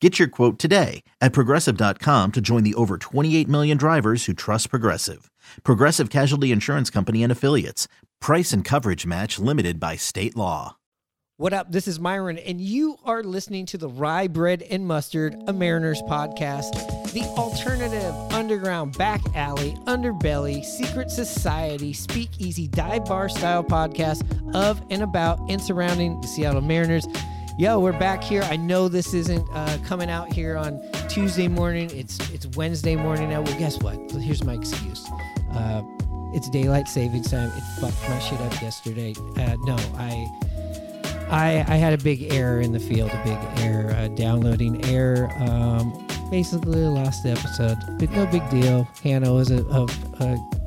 Get your quote today at progressive.com to join the over 28 million drivers who trust Progressive. Progressive Casualty Insurance Company and Affiliates. Price and coverage match limited by state law. What up? This is Myron, and you are listening to the Rye Bread and Mustard, a Mariners podcast, the alternative underground back alley, underbelly, secret society, speakeasy, dive bar style podcast of and about and surrounding the Seattle Mariners. Yo, we're back here. I know this isn't uh, coming out here on Tuesday morning. It's it's Wednesday morning now. Well, guess what? Here's my excuse. Uh, it's daylight savings time. It fucked my shit up yesterday. Uh, no, I, I I had a big error in the field. A big error, uh, downloading error. Um, basically, lost the episode, but no big deal. Hanno was a, a, a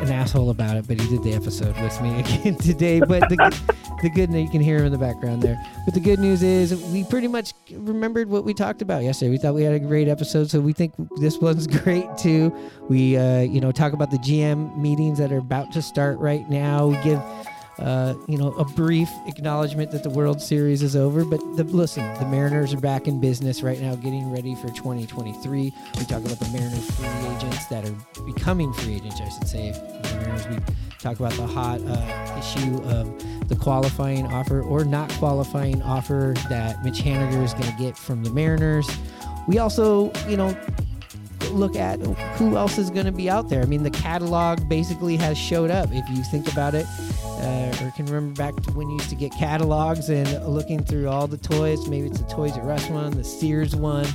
an asshole about it, but he did the episode with me again today. But the, the good news, you can hear him in the background there. But the good news is we pretty much remembered what we talked about yesterday. We thought we had a great episode, so we think this one's great too. We, uh, you know, talk about the GM meetings that are about to start right now. We give uh, you know, a brief acknowledgement that the World Series is over. But the, listen, the Mariners are back in business right now, getting ready for 2023. We talk about the Mariners free agents that are becoming free agents, I should say. Mariners, we talk about the hot uh, issue of the qualifying offer or not qualifying offer that Mitch Haniger is going to get from the Mariners. We also, you know, look at who else is going to be out there. I mean, the catalog basically has showed up. If you think about it, uh, or can remember back to when you used to get catalogs and looking through all the toys. Maybe it's the Toys R Us one, the Sears one,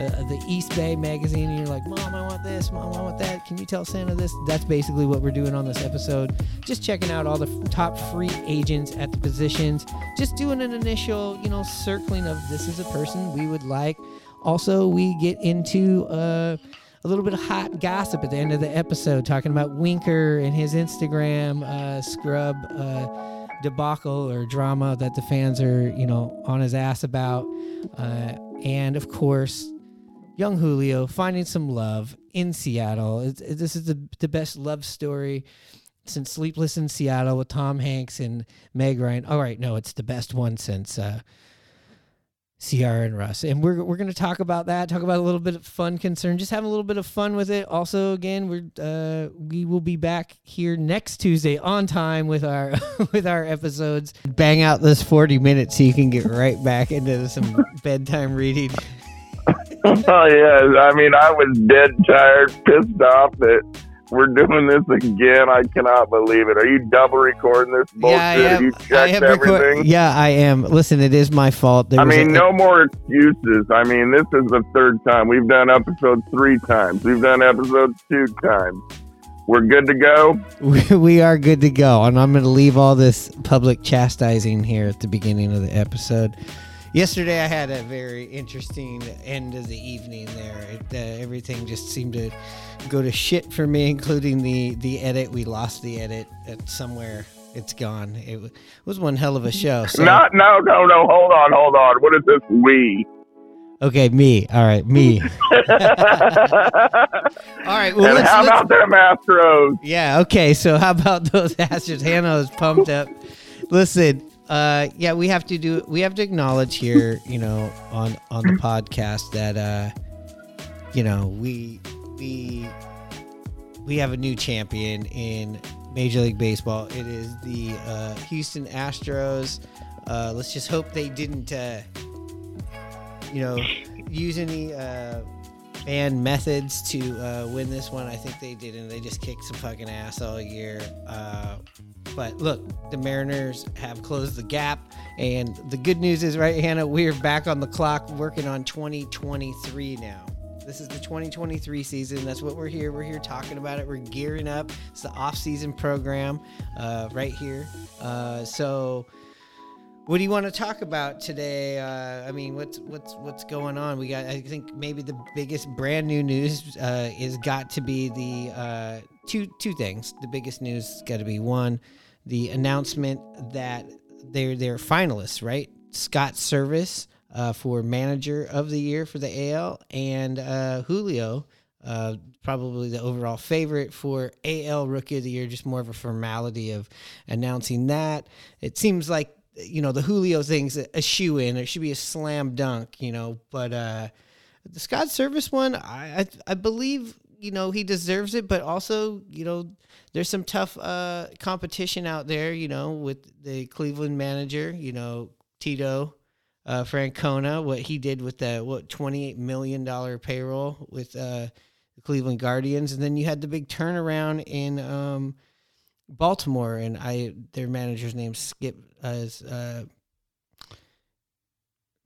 uh, the East Bay magazine, and you're like, Mom, I want this. Mom, I want that. Can you tell Santa this? That's basically what we're doing on this episode. Just checking out all the f- top free agents at the positions. Just doing an initial, you know, circling of this is a person we would like. Also, we get into. Uh, a little bit of hot gossip at the end of the episode, talking about Winker and his Instagram uh, scrub uh, debacle or drama that the fans are, you know, on his ass about. Uh, and of course, young Julio finding some love in Seattle. It's, it, this is the, the best love story since Sleepless in Seattle with Tom Hanks and Meg Ryan. All right, no, it's the best one since uh, and Russ. And we're we're going to talk about that, talk about a little bit of fun concern, just have a little bit of fun with it. Also, again, we're uh, we will be back here next Tuesday on time with our with our episodes. Bang out this 40 minutes so you can get right back into some bedtime reading. oh yeah, I mean, I was dead tired, pissed off that we're doing this again. I cannot believe it. Are you double recording this bullshit? Yeah, I am. Have you I checked everything? record- yeah, I am. Listen, it is my fault. There I mean, a- no more excuses. I mean, this is the third time. We've done episode three times. We've done episode two times. We're good to go. we, we are good to go and i'm going to leave all this public chastising here at the beginning of the episode yesterday i had a very interesting end of the evening there it, uh, everything just seemed to go to shit for me including the the edit we lost the edit at somewhere it's gone it wa- was one hell of a show so Not, no, no, no. Hold on, hold on. What is this? We. Okay, me. All right, me. All right. Well, and let's, how let's- about them Astros? Yeah. Okay. So how about those Astros? Hanno is pumped up. Listen. Uh, yeah, we have to do. We have to acknowledge here, you know, on on the podcast that uh, you know, we we we have a new champion in Major League Baseball. It is the uh, Houston Astros. Uh, let's just hope they didn't, uh, you know, use any uh, banned methods to uh, win this one. I think they didn't. They just kicked some fucking ass all year. Uh, but look, the Mariners have closed the gap. And the good news is, right, Hanno, we're back on the clock working on 2023 now. This is the 2023 season. That's what we're here. We're here talking about it. We're gearing up. It's the off-season program uh, right here. Uh, so, what do you want to talk about today? Uh, I mean, what's what's what's going on? We got. I think maybe the biggest brand new news uh, is got to be the uh, two two things. The biggest news got to be one, the announcement that they're they're finalists, right? Scott Servais uh, for Manager of the Year for the AL, and uh, Julio, uh, probably the overall favorite for AL Rookie of the Year. Just more of a formality of announcing that. It seems like you know the Julio thing's a, shoe in. It should be a slam dunk, you know. But uh, the Scott Servais one, I, I I believe you know he deserves it, but also you know there's some tough uh, competition out there, you know, with the Cleveland manager, you know, Tito uh, Francona, what he did with the what 28 million dollar payroll with uh, the Cleveland Guardians, and then you had the big turnaround in um, Baltimore, and I their manager's name skip is uh,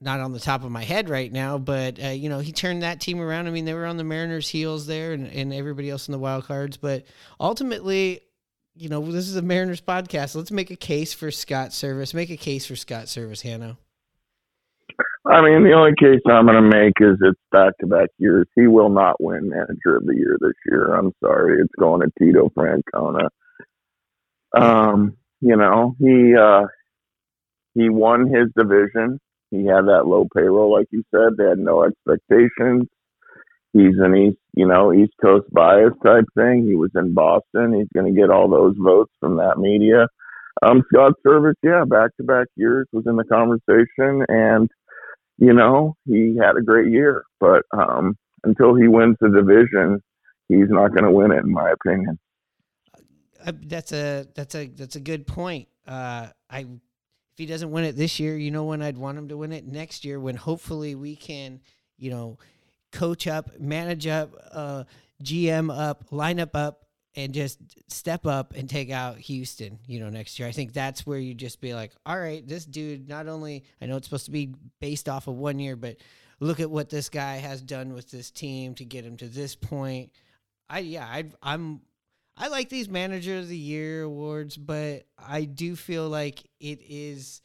not on the top of my head right now, but uh, you know he turned that team around. I mean, they were on the Mariners' heels there, and, and everybody else in the wild cards, but ultimately, you know, this is a Mariners podcast. Let's make a case for Scott Servais. Make a case for Scott Servais, Hanno. I mean, the only case I'm going to make is it's back to back years. He will not win Manager of the Year this year. I'm sorry. It's going to Tito Francona. Um, you know, he uh, he won his division. He had that low payroll, like you said. They had no expectations. He's an East, you know, East Coast bias type thing. He was in Boston. He's going to get all those votes from that media. Um, Scott Servais, yeah, back to back years was in the conversation, and you know, he had a great year, but um, until he wins the division, he's not going to win it, in my opinion. Uh, that's a that's a that's a good point. Uh, I if he doesn't win it this year, you know when I'd want him to win it next year, when hopefully we can, you know, coach up, manage up, uh, GM up, lineup up, and just step up and take out Houston, you know, next year. I think that's where you just be like, all right, this dude, not only, I know it's supposed to be based off of one year, but look at what this guy has done with this team to get him to this point. I, yeah, I, I'm, I like these manager of the year awards, but I do feel like it is,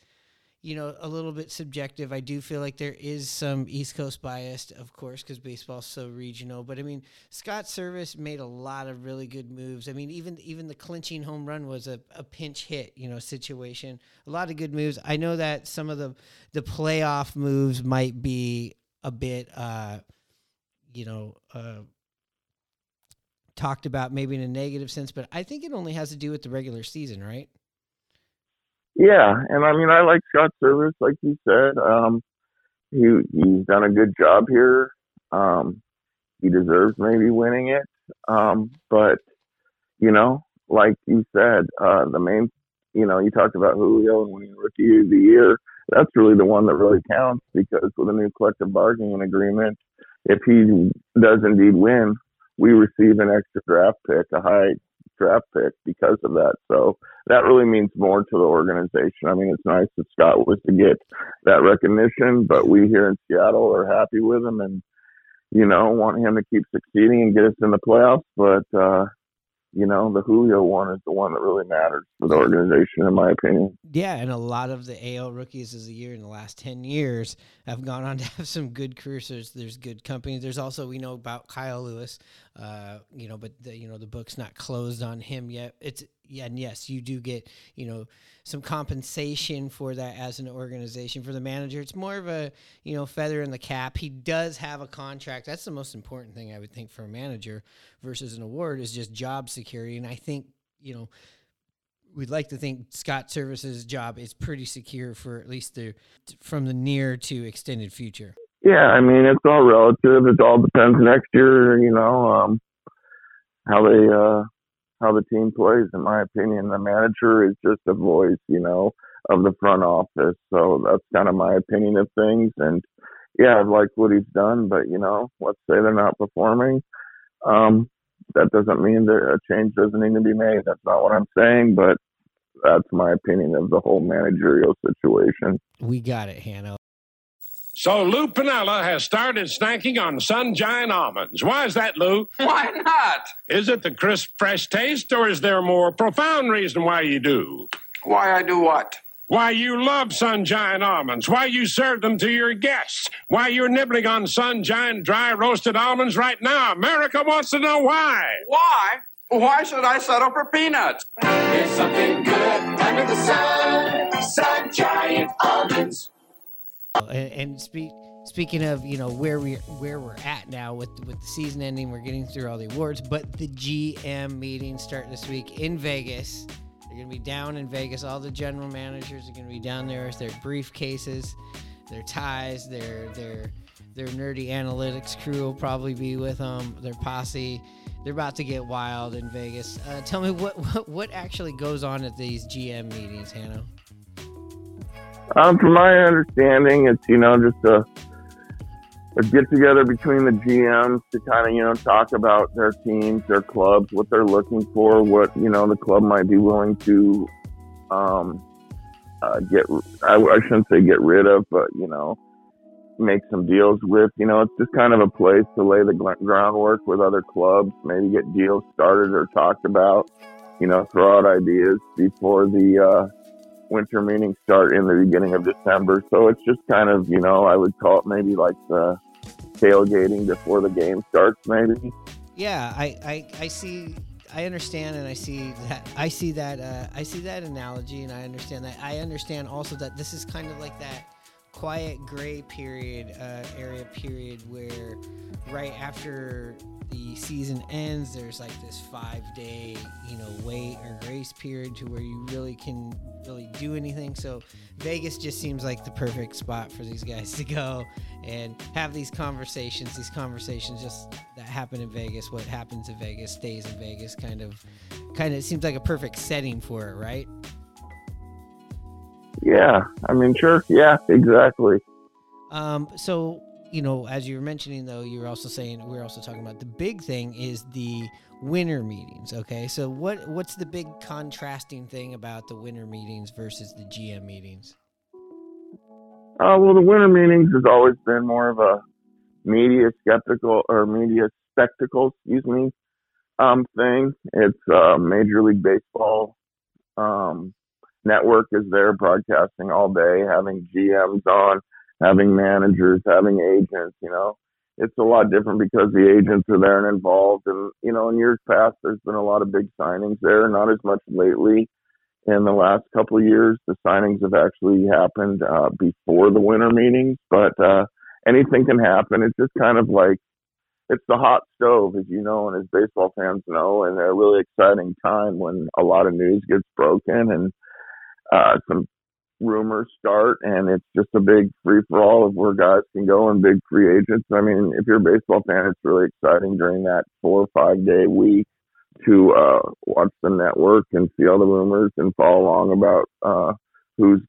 you know, a little bit subjective. I do feel like there is some East Coast bias, of course, because baseball's so regional. But I mean, Scott Servais made a lot of really good moves. I mean, even even the clinching home run was a, a pinch hit, you know, situation. A lot of good moves. I know that some of the the playoff moves might be a bit, uh, you know, uh, talked about maybe in a negative sense, but I think it only has to do with the regular season, right? Yeah, and I mean, I like Scott Servais, like you said. Um, he he's done a good job here. Um, he deserves maybe winning it. Um, but you know, like you said, uh, the main, you know, you talked about Julio and winning Rookie of the Year. That's really the one that really counts because with a new collective bargaining agreement, if he does indeed win, we receive an extra draft pick, a high draft pick because of that. So that really means more to the organization. I mean, it's nice that Scott was to get that recognition, but we here in Seattle are happy with him and, you know, want him to keep succeeding and get us in the playoffs. But, uh, you know, the Julio one is the one that really matters for the organization, in my opinion. Yeah, and a lot of the AL rookies of the year in the last ten years have gone on to have some good careers. There's, there's good companies. There's also we know about Kyle Lewis, uh, you know, but the, you know the book's not closed on him yet. It's yeah, and yes, you do get you know some compensation for that as an organization for the manager. It's more of a you know feather in the cap. He does have a contract. That's the most important thing I would think for a manager versus an award is just job security. And I think you know we'd like to think Scott Servais's job is pretty secure for at least the from the near to extended future. Yeah, I mean it's all relative. It all depends next year, you know, um, how they uh, how the team plays. In my opinion, the manager is just a voice, you know, of the front office. So that's kind of my opinion of things. And yeah, I like what he's done, but you know, let's say they're not performing. Um, that doesn't mean that a change doesn't need to be made. That's not what I'm saying, but that's my opinion of the whole managerial situation. We got it, Hanno. So Lou Piniella has started snacking on sun giant almonds. Why is that, Lou? Why not? Is it the crisp, fresh taste, or is there a more profound reason why you do? Why I do what? Why you love sun giant almonds. Why you serve them to your guests. Why you're nibbling on sun giant dry roasted almonds right now. America wants to know why. Why? Why should I settle for peanuts? There's something good under the sun. Sun Giant almonds. And, and speak, speaking of you know where we where we're at now with with the season ending, we're getting through all the awards, but the GM meetings start this week in Vegas. They're going to be down in Vegas. All the general managers are going to be down there with their briefcases, their ties, their their their nerdy analytics crew will probably be with them. Their posse. They're about to get wild in Vegas. Uh, tell me what, what what actually goes on at these GM meetings, Hanno. Um, from my understanding, it's you know just a a get together between the GMs to kind of you know talk about their teams, their clubs, what they're looking for, what you know the club might be willing to um, uh, get. I, I shouldn't say get rid of, but you know make some deals with. You know, it's just kind of a place to lay the groundwork with other clubs, maybe get deals started or talked about. You know, throw out ideas before the uh, winter meetings start in the beginning of December. So it's just kind of, you know, I would call it maybe like the tailgating before the game starts, maybe. Yeah, I, I, I see. I understand, and I see that. I see that. Uh, I see that analogy, and I understand that. I understand also that this is kind of like that quiet gray period uh, area period where right after the season ends there's like this five day you know wait or grace period to where you really can really do anything. So vegas just seems like the perfect spot for these guys to go and have these conversations these conversations just that happen in vegas what happens in vegas stays in vegas kind of kind of seems like a perfect setting for it right yeah, I mean, sure. Yeah, exactly. Um, so you know, as you were mentioning, though, you were also saying we are also talking about the big thing is the winter meetings. Okay, so what what's the big contrasting thing about the winter meetings versus the GM meetings? Uh, well, the winter meetings has always been more of a media skeptical or media spectacle, excuse me, um, thing. It's uh, Major League Baseball um, network is there broadcasting all day, having GMs on, having managers, having agents, you know. It's a lot different because the agents are there and involved. And, you know, in years past, there's been a lot of big signings there, not as much lately. In the last couple of years, the signings have actually happened uh, before the winter meetings, but uh, anything can happen. It's just kind of like it's the hot stove, as you know, and as baseball fans know, and a really exciting time when a lot of news gets broken and uh, some rumors start, and it's just a big free for all of where guys can go and big free agents. I mean, if you're a baseball fan, it's really exciting during that four or five day week to uh, watch the network and see all the rumors and follow along about uh, who's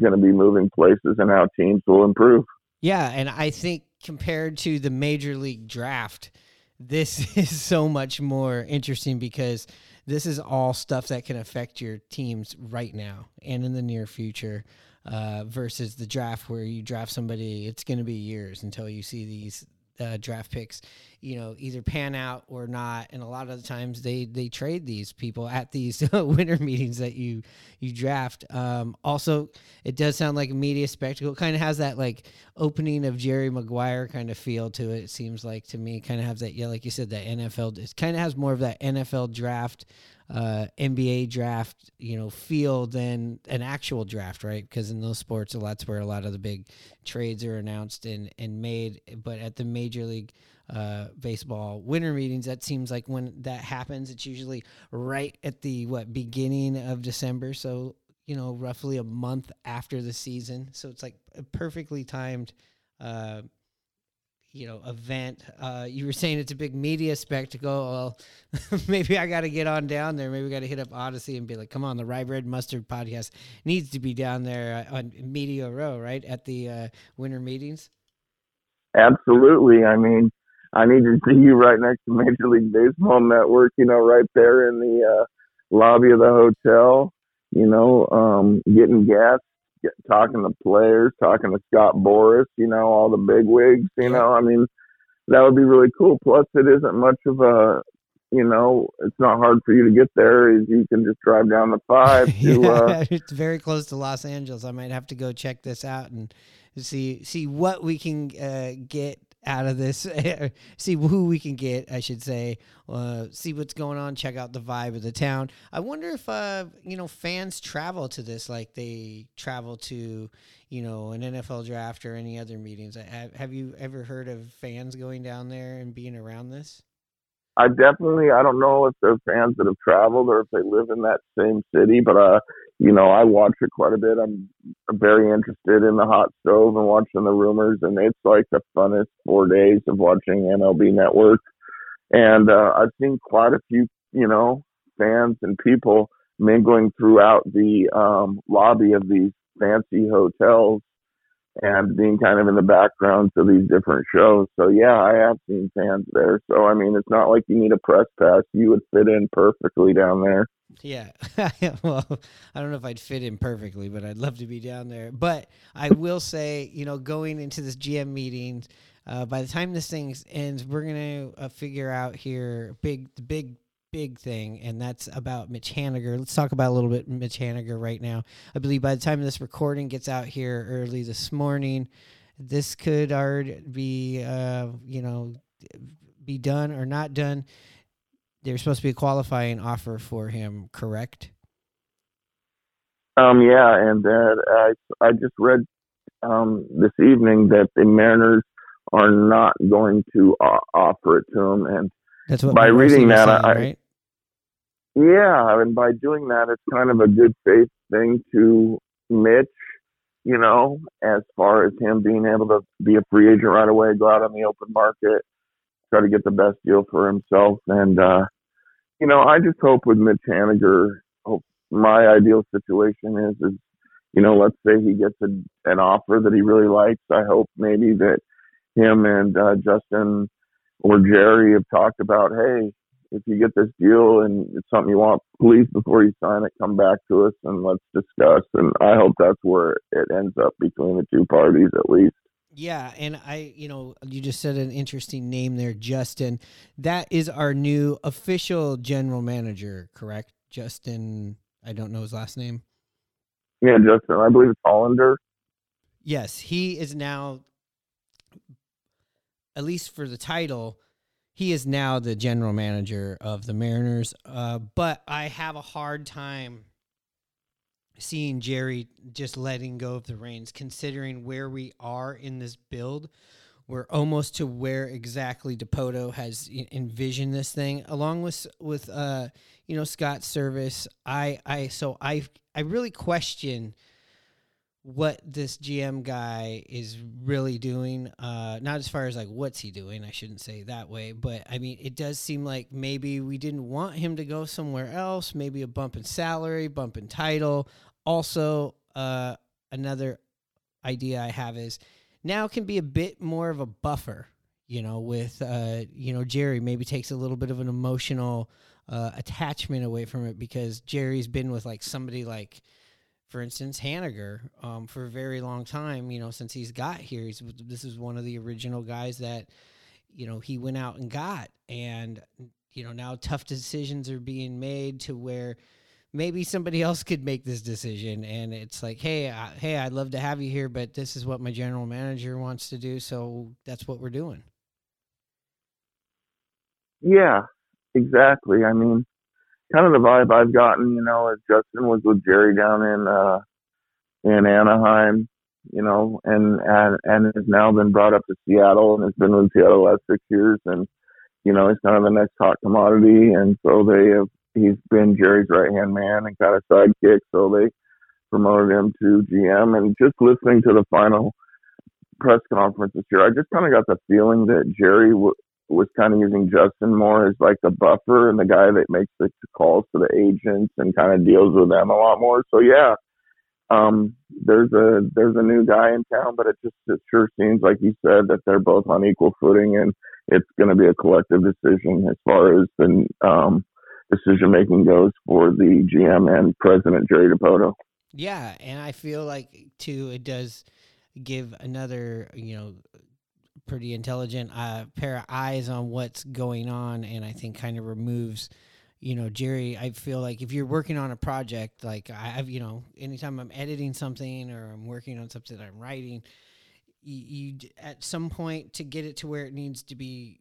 going to be moving places and how teams will improve. Yeah, and I think compared to the major league draft, this is so much more interesting because this is all stuff that can affect your teams right now and in the near future. Uh, versus the draft where you draft somebody, it's going to be years until you see these uh, draft picks you know either pan out or not. And a lot of the times they they trade these people at these winter meetings that you you draft. Um also it does sound like a media spectacle. Kind of has that like opening of jerry maguire kind of feel to it it seems like to me. Kind of has that yeah like you said that nfl it kind of has more of that nfl draft uh, NBA draft, you know, feel than an actual draft, right? Because in those sports, that's where a lot of the big trades are announced and, and made. But at the major league uh, baseball winter meetings, that seems like when that happens, it's usually right at the what beginning of December. So you know, roughly a month after the season. So it's like perfectly timed. Uh, you know event. Uh, you were saying it's a big media spectacle. Well, maybe I got to get on down there. Maybe we got to hit up Audacy and be like, "Come on, the Rye Bread Mustard podcast needs to be down there uh, on Media Row, right at the uh, winter meetings." Absolutely. I mean, I need to see you right next to Major League Baseball Network. You know, right there in the uh, lobby of the hotel. You know, um, getting gas get, talking to players, talking to Scott Boras, you know, all the big wigs, you know, I mean, that would be really cool. Plus, it isn't much of a, you know, it's not hard for you to get there. You can just drive down the five. To, yeah, uh, it's very close to Los Angeles. I might have to go check this out and see see what we can uh, get out of this. see who we can get, I should say. Uh, see what's going on. Check out the vibe of the town. I wonder if uh, you know fans travel to this like they travel to you know an NFL draft or any other meetings. Have, have you ever heard of fans going down there and being around this? I definitely I don't know if they're fans that have traveled or if they live in that same city, but uh you know, I watch it quite a bit. I'm very interested in the hot stove and watching the rumors and it's like the funnest four days of watching MLB network. And uh I've seen quite a few, you know, fans and people mingling throughout the um lobby of these fancy hotels and being kind of in the background to these different shows. So yeah, I have seen fans there. So I mean, it's not like you need a press pass. You would fit in perfectly down there. Yeah. well, I don't know if I'd fit in perfectly, but I'd love to be down there. But I will say, you know, going into this GM meeting, uh, by the time this thing ends, we're gonna uh, figure out here big, big big thing, and that's about Mitch Haniger. Let's talk about a little bit Mitch Haniger right now. I believe by the time this recording gets out here early this morning, this could already be, uh, you know, be done or not done. There's supposed to be a qualifying offer for him, correct? Um, yeah, and uh, I I just read um, this evening that the Mariners are not going to uh, offer it to him, and that's what by reading that, saying, I, right? Yeah, and by doing that, it's kind of a good faith thing to Mitch, you know, as far as him being able to be a free agent right away, go out on the open market, try to get the best deal for himself. And, uh, you know, I just hope with Mitch Haniger, hope my ideal situation is, is, you know, let's say he gets a, an offer that he really likes. I hope maybe that him and uh, Justin or Jerry have talked about, hey, if you get this deal and it's something you want, please before you sign it, come back to us and let's discuss. And I hope that's where it ends up between the two parties at least. Yeah, and I, you know, you just said an interesting name there, Justin. That is our new official general manager, correct? Justin, I don't know his last name. Yeah, Justin, I believe it's Hollander. Yes, he is now, at least for the title, he is now the general manager of the Mariners. Uh, but I have a hard time seeing Jerry just letting go of the reins, considering where we are in this build. We're almost to where exactly Dipoto has envisioned this thing, along with with uh, you know Scott's service. I I so I I really question what this GM guy is really doing. Uh, not as far as like what's he doing. I shouldn't say that way, but I mean it does seem like maybe we didn't want him to go somewhere else. Maybe a bump in salary, bump in title. Also, uh, another idea I have is now can be a bit more of a buffer. You know, with uh, you know Jerry maybe takes a little bit of an emotional uh, attachment away from it because Jerry's been with like somebody like for instance, Haniger, um, for a very long time, you know, since he's got here, he's this is one of the original guys that, you know he went out and got, and you know now tough decisions are being made to where maybe somebody else could make this decision. And it's like hey I, hey i'd love to have you here but this is what my general manager wants to do. So that's what we're doing. Yeah, exactly. I mean, kind of the vibe I've gotten, you know, as Justin was with Jerry down in uh in Anaheim, you know, and and and has now been brought up to Seattle and has been with Seattle the last six years, and you know, he's kind of the next hot commodity, and so they have he's been Jerry's right hand man and kind of sidekick, so they promoted him to GM, and just listening to the final press conference this year, I just kind of got the feeling that Jerry w- was kind of using Justin more as like the buffer and the guy that makes the calls to the agents and kind of deals with them a lot more. So yeah, um, there's a there's a new guy in town, but it just it sure seems like you said that they're both on equal footing, and it's going to be a collective decision as far as the um, decision making goes for the GM and President Jerry Dipoto. Yeah, and I feel like too it does give another you know pretty intelligent uh, pair of eyes on what's going on, and I think kind of removes. You know, Jerry, I feel like if you're working on a project, like I've, you know, anytime I'm editing something or I'm working on something that I'm writing, you at some point to get it to where it needs to be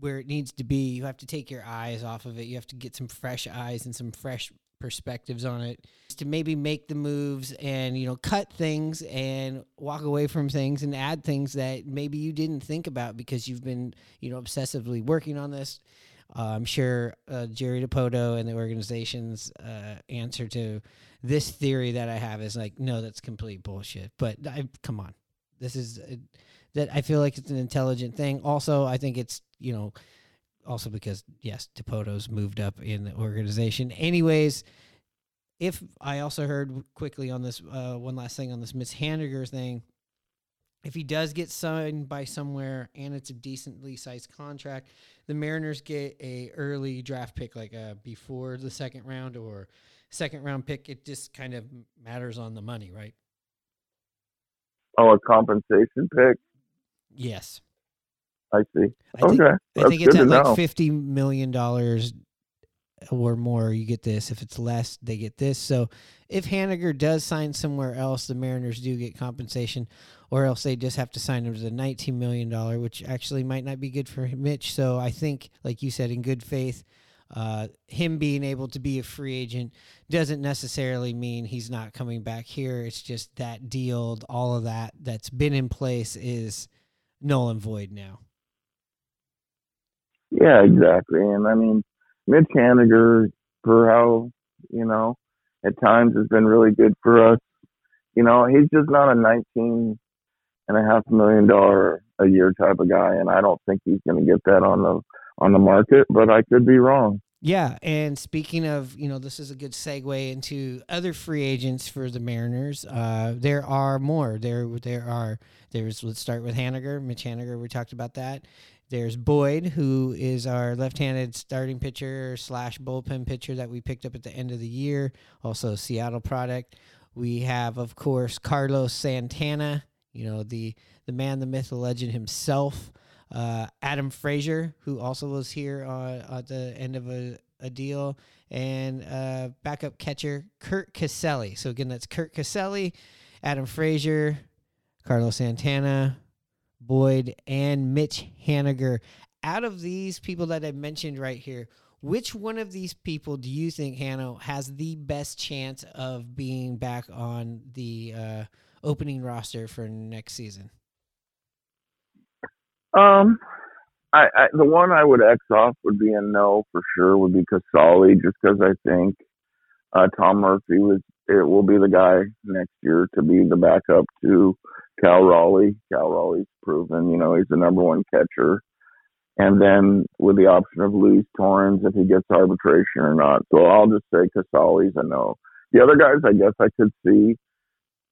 where it needs to be you have to take your eyes off of it you have to get some fresh eyes and some fresh perspectives on it to maybe make the moves and you know cut things and walk away from things and add things that maybe you didn't think about because you've been you know obsessively working on this. Uh, i'm sure uh, jerry Dipoto and the organization's uh, answer to this theory that i have is like no that's complete bullshit. But I, come on. This is uh, that i feel like it's an intelligent thing. Also i think it's you know also because yes, Dipoto's moved up in the organization. Anyways, if I also heard quickly on this uh, one last thing on this Mitch Haniger thing, if he does get signed by somewhere and it's a decently sized contract, the Mariners get a early draft pick, like uh, before the second round or second round pick. It just kind of matters on the money, right? Oh, a compensation pick. Yes. I see. I think, okay, I that's think it's at like know. fifty million dollars or more. You get this. If it's less, they get this. So if Haniger does sign somewhere else, the Mariners do get compensation, or else they just have to sign him to the nineteen million dollar, which actually might not be good for Mitch. So I think, like you said, in good faith. Uh, him being able to be a free agent doesn't necessarily mean he's not coming back here. It's just that deal, all of that that's been in place is null and void now. Yeah, exactly. And I mean, Mitch Haniger, for how, you know, at times has been really good for us. You know, he's just not a nineteen and a half million dollar a year type of guy, and I don't think he's going to get that on the on the market. But I could be wrong. Yeah, and speaking of, you know, this is a good segue into other free agents for the Mariners. Uh, there are more. There, there are. There's. Let's start with Haniger, Mitch Haniger. We talked about that. There's Boyd, who is our left-handed starting pitcher slash bullpen pitcher that we picked up at the end of the year. Also, Seattle product. We have, of course, Carlos Santana. You know, the the man, the myth, the legend himself uh, Adam Frazier, who also was here uh, at the end of a, a deal, and uh, backup catcher Curt Casali. So again, that's Curt Casali, Adam Frazier, Carlos Santana, Boyd, and Mitch Haniger. Out of these people that I mentioned right here, which one of these people do you think Hanno has the best chance of being back on the uh, opening roster for next season? Um, I, I the one I would X off would be a no for sure. Would be Casali, just because I think uh, Tom Murphy was it will be the guy next year to be the backup to Cal Raleigh. Cal Raleigh's proven, you know, he's the number one catcher. And then with the option of Luis Torrens if he gets arbitration or not. So I'll just say Casali's a no. The other guys, I guess I could see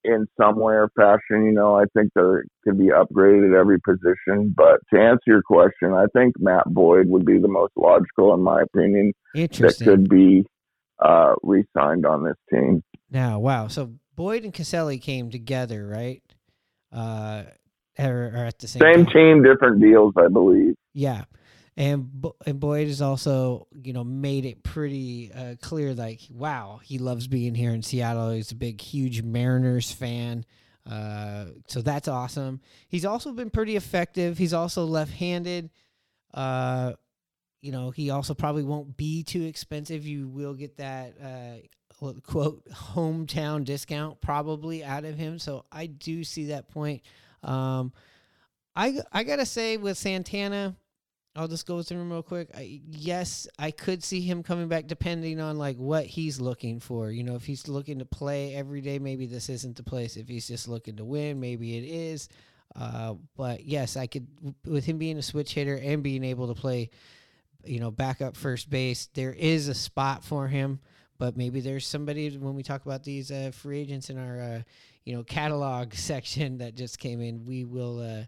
in some way or fashion. You know, I think they could be upgraded at every position. But to answer your question, I think Matt Boyd would be the most logical, in my opinion, that could be uh, re-signed on this team. Now, wow. So Boyd and Casali came together, right? Uh, are, are at the same Same time. team, different deals, I believe. Yeah. And and Boyd has also, you know, made it pretty uh, clear, like, wow, he loves being here in Seattle. He's a big, huge Mariners fan. Uh, so that's awesome. He's also been pretty effective. He's also left-handed. Uh, you know, he also probably won't be too expensive. You will get that uh, quote hometown discount probably out of him. So I do see that point. Um, I I gotta say with Santana, I'll just go through him real quick. I, yes, I could see him coming back depending on like what he's looking for. You know, if he's looking to play every day, maybe this isn't the place. If he's just looking to win, maybe it is. Uh, but yes, I could with him being a switch hitter and being able to play, you know, back up first base. There is a spot for him, but maybe there's somebody when we talk about these uh, free agents in our uh, you know catalog section that just came in. We will. Uh,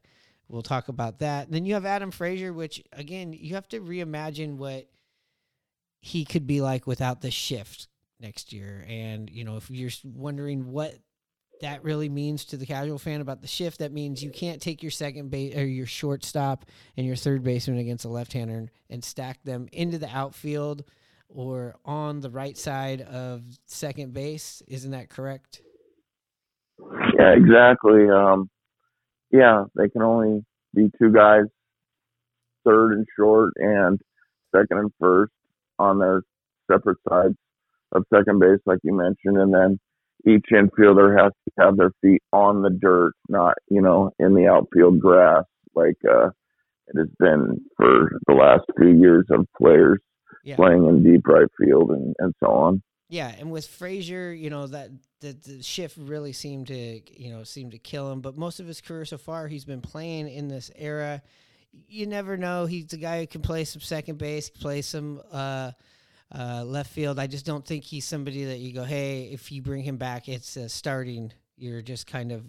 We'll talk about that. then you have Adam Frazier, which again, you have to reimagine what he could be like without the shift next year. And you know, if you're wondering what that really means to the casual fan about the shift, that means you can't take your second base or your shortstop and your third baseman against a left-hander and stack them into the outfield or on the right side of second base. Isn't that correct? Yeah, exactly. Um, yeah, they can only be two guys, third and short, and second and first on their separate sides of second base, like you mentioned, and then each infielder has to have their feet on the dirt, not you know in the outfield grass, like uh, it has been for the last few years of players Yeah. playing in deep right field and, and so on. Yeah, and with Frazier, you know that the, the shift really seemed to you know seemed to kill him. But most of his career so far, he's been playing in this era. You never know. He's the guy who can play some second base, play some uh, uh, left field. I just don't think he's somebody that you go, hey, if you bring him back, it's uh, starting. You're just kind of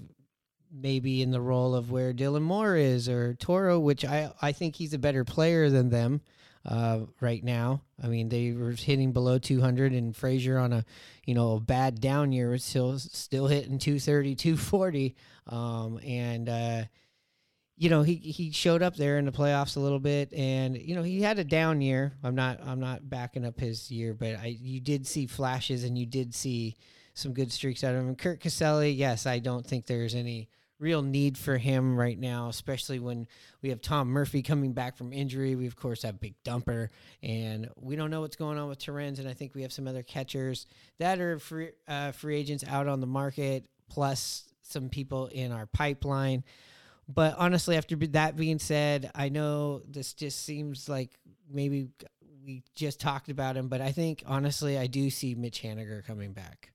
maybe in the role of where Dylan Moore is or Toro, which I I think he's a better player than them uh, right now. I mean, they were hitting below 200, and Frazier on a you know a bad down year was still still hitting 230, 240, um, and uh, you know he he showed up there in the playoffs a little bit, and you know he had a down year. I'm not I'm not backing up his year, but I you did see flashes, and you did see some good streaks out of him. Curt Casali, yes, I don't think there's any real need for him right now, especially when we have Tom Murphy coming back from injury. We of course have Big Dumper, and we don't know what's going on with Torrens. And I think we have some other catchers that are free uh, free agents out on the market, plus some people in our pipeline. But honestly, after that being said, I know this just seems like maybe we just talked about him, but I think honestly, I do see Mitch Haniger coming back.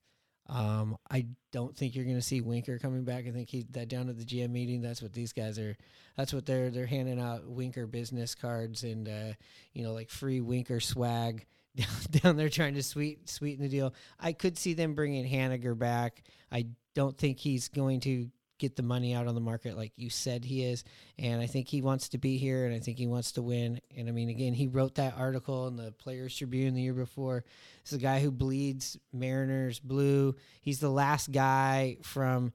Um, I don't think you're going to see Winker coming back. I think he that down at the GM meeting. That's what these guys are. That's what they're they're handing out Winker business cards and uh, you know like free Winker swag down, there trying to sweet sweeten the deal. I could see them bringing Haniger back. I don't think he's going to get the money out on the market like you said he is and i think he wants to be here and i think he wants to win. And i mean again he wrote that article in the players tribune the year before. This is a guy who bleeds mariners blue. He's the last guy from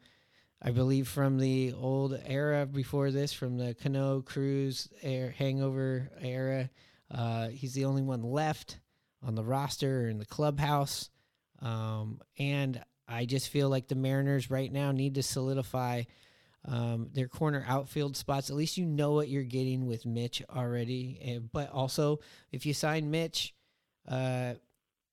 i believe from the old era before this from the cano Cruz hangover era. Uh, he's the only one left on the roster in the clubhouse. Um, and I just feel like the Mariners right now need to solidify um, their corner outfield spots. At least you know what you're getting with Mitch already. And, but also, if you sign Mitch, uh,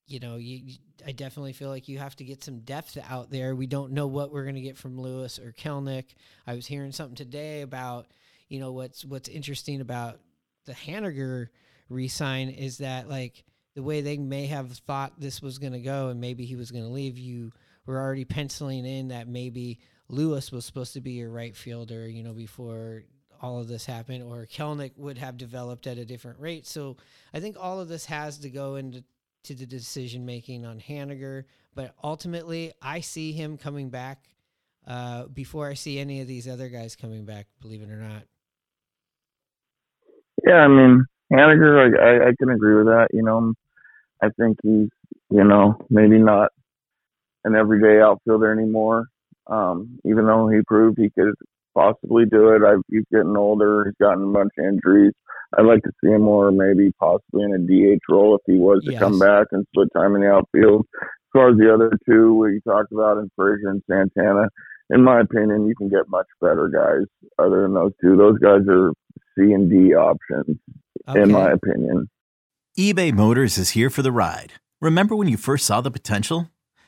you know, you, I definitely feel like you have to get some depth out there. We don't know what we're going to get from Lewis or Kelenic. I was hearing something today about, you know, what's what's interesting about the Haniger re-sign is that like the way they may have thought this was going to go and maybe he was going to leave you were already penciling in that maybe Lewis was supposed to be your right fielder, you know, before all of this happened, or Kelenic would have developed at a different rate. So I think all of this has to go into to the decision making on Haniger. But ultimately, I see him coming back uh, before I see any of these other guys coming back. Believe it or not. Yeah, I mean, Haniger, I, I, I can agree with that. You know, I think he's, you know, maybe not an everyday outfielder anymore. Um, even though he proved he could possibly do it. I've, he's getting older. He's gotten a bunch of injuries. I'd like to see him more, maybe possibly in a DH role if he was to Yes. come back and split time in the outfield. As far as the other two, we talked about in Frazier and Santana, in my opinion, you can get much better guys other than those two. Those guys are C and D options, in my opinion. eBay Motors is here for the ride. Remember when you first saw the potential?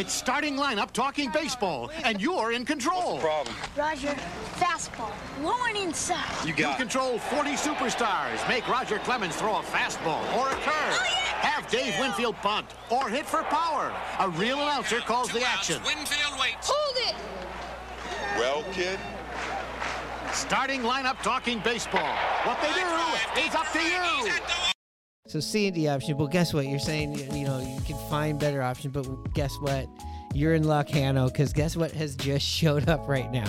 It's starting lineup talking baseball, and you're in control. Problem. Roger, fastball, low and inside. You, control 40 superstars. Make Roger Clemens throw a fastball or a curve. Oh, Have Dave Winfield punt or hit for power. A real announcer calls the action. Winfield waits. Hold it! Well, kid, Starting lineup talking baseball. What they do is up to you. So C and D option. Well, guess what? You're saying you know you can find better options, but guess what? You're in luck, Hanno, because guess what has just showed up right now?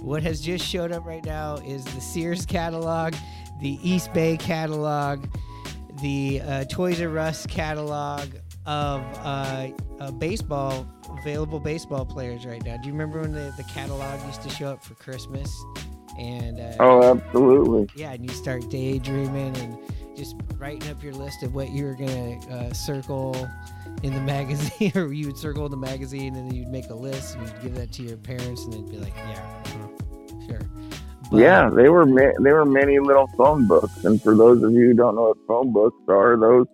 What has just showed up right now is the Sears catalog, the East Bay catalog, the uh, Toys R Us catalog of uh, uh, baseball available baseball players right now. Do you remember when the, the catalog used to show up for Christmas? And uh, Oh, absolutely. yeah, and you start daydreaming and just writing up your list of what you're gonna uh, circle in the magazine, or you would circle in the magazine, and then you'd make a list and you'd give that to your parents, and they'd be like, "Yeah, uh-huh, sure." But- Yeah, they were ma- they were many little phone books, and for those of you who don't know what phone books are, those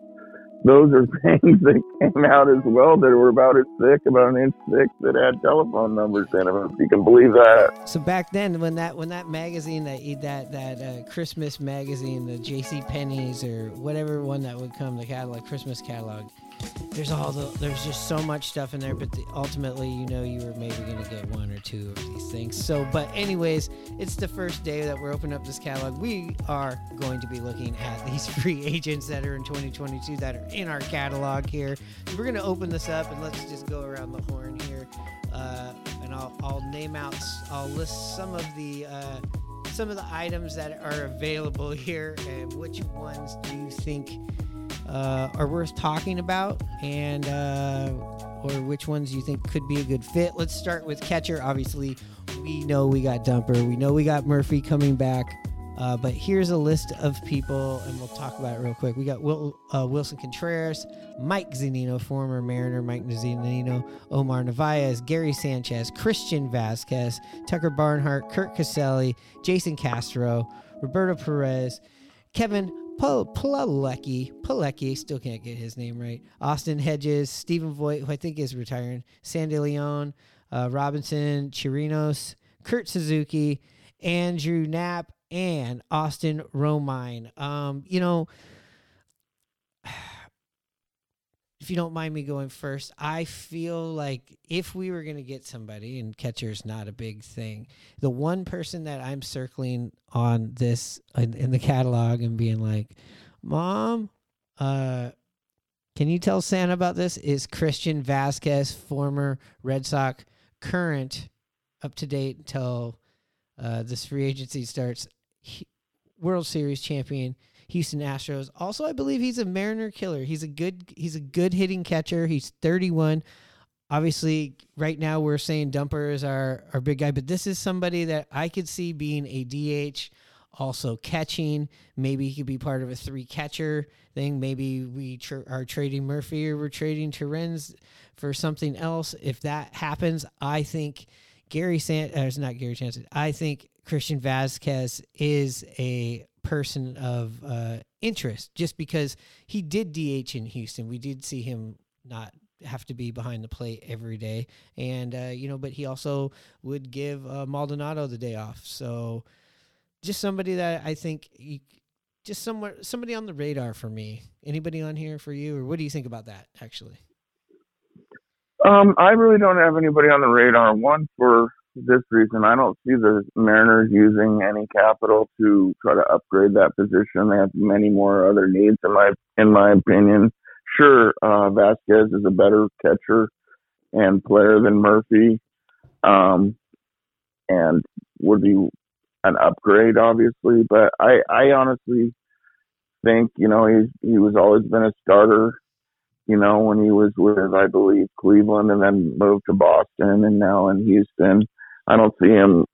those are things that came out as well that were about as thick, about an inch thick, that had telephone numbers in them. If you can believe that. So back then, when that when that magazine that that that uh, Christmas magazine, the J.C. Penney's or whatever one that would come, the catalog Christmas catalog. There's all the there's just so much stuff in there, but the, ultimately, you know, you were maybe gonna get one or two of these things. So, but anyways, it's the first day that we're opening up this catalog. We are going to be looking at these free agents that are in 2022 that are in our catalog here. So we're gonna open this up and let's just go around the horn here uh, and I'll, I'll name out i'll list some of the uh, some of the items that are available here and which ones do you think uh, are worth talking about and uh, or which ones you think could be a good fit. Let's start with catcher. Obviously we know we got dumper. We know we got murphy coming back. Uh, but here's a list of people, and we'll talk about it real quick. We got Will, uh, Wilson Contreras, Mike Zunino, former Mariner, Mike Zunino, Omar Narvaez, Gary Sanchez, Christian Vasquez, Tucker Barnhart, Curt Casali, Jason Castro, Roberto Perez, Kevin Pilecki, Pilecki, still can't get his name right, Austin Hedges, Stephen Vogt, who I think is retiring, Sandy Leon, uh, Robinson, Chirinos, Kurt Suzuki, Andrew Knapp, and Austin Romine. Um, you know, if you don't mind me going first, I feel like if we were going to get somebody, and catcher's not a big thing, the one person that I'm circling on this in, in the catalog and being like, Mom, uh, can you tell Santa about this? Is Christian Vasquez, former Red Sox, current, up to date until Uh, this free agency starts. He, World Series champion Houston Astros. Also, I believe he's a Mariner killer. He's a good he's a good hitting catcher. He's 31. Obviously, right now we're saying Dumper is our our big guy, but this is somebody that I could see being a DH, also catching. Maybe he could be part of a three catcher thing. Maybe we tr- are trading Murphy or we're trading Torrens for something else. If that happens, I think Gary Sant, uh, it's not Gary Sanchez. I think Christian Vasquez is a person of uh, interest just because he did DH in Houston. We did see him not have to be behind the plate every day, and uh, you know, but he also would give uh, Maldonado the day off. So, just somebody that I think, just somewhere, somebody on the radar for me. Anybody on here for you, or what do you think about that? Actually, um, I really don't have anybody on the radar. One for this reason, I don't see the Mariners using any capital to try to upgrade that position. They have many more other needs, in my in my opinion. Sure, uh, Vasquez is a better catcher and player than Murphy, um, and would be an upgrade, obviously. But I, I honestly think, you know, he's he was always been a starter. You know, when he was with, I believe, Cleveland, and then moved to Boston, and now in Houston. I don't see him,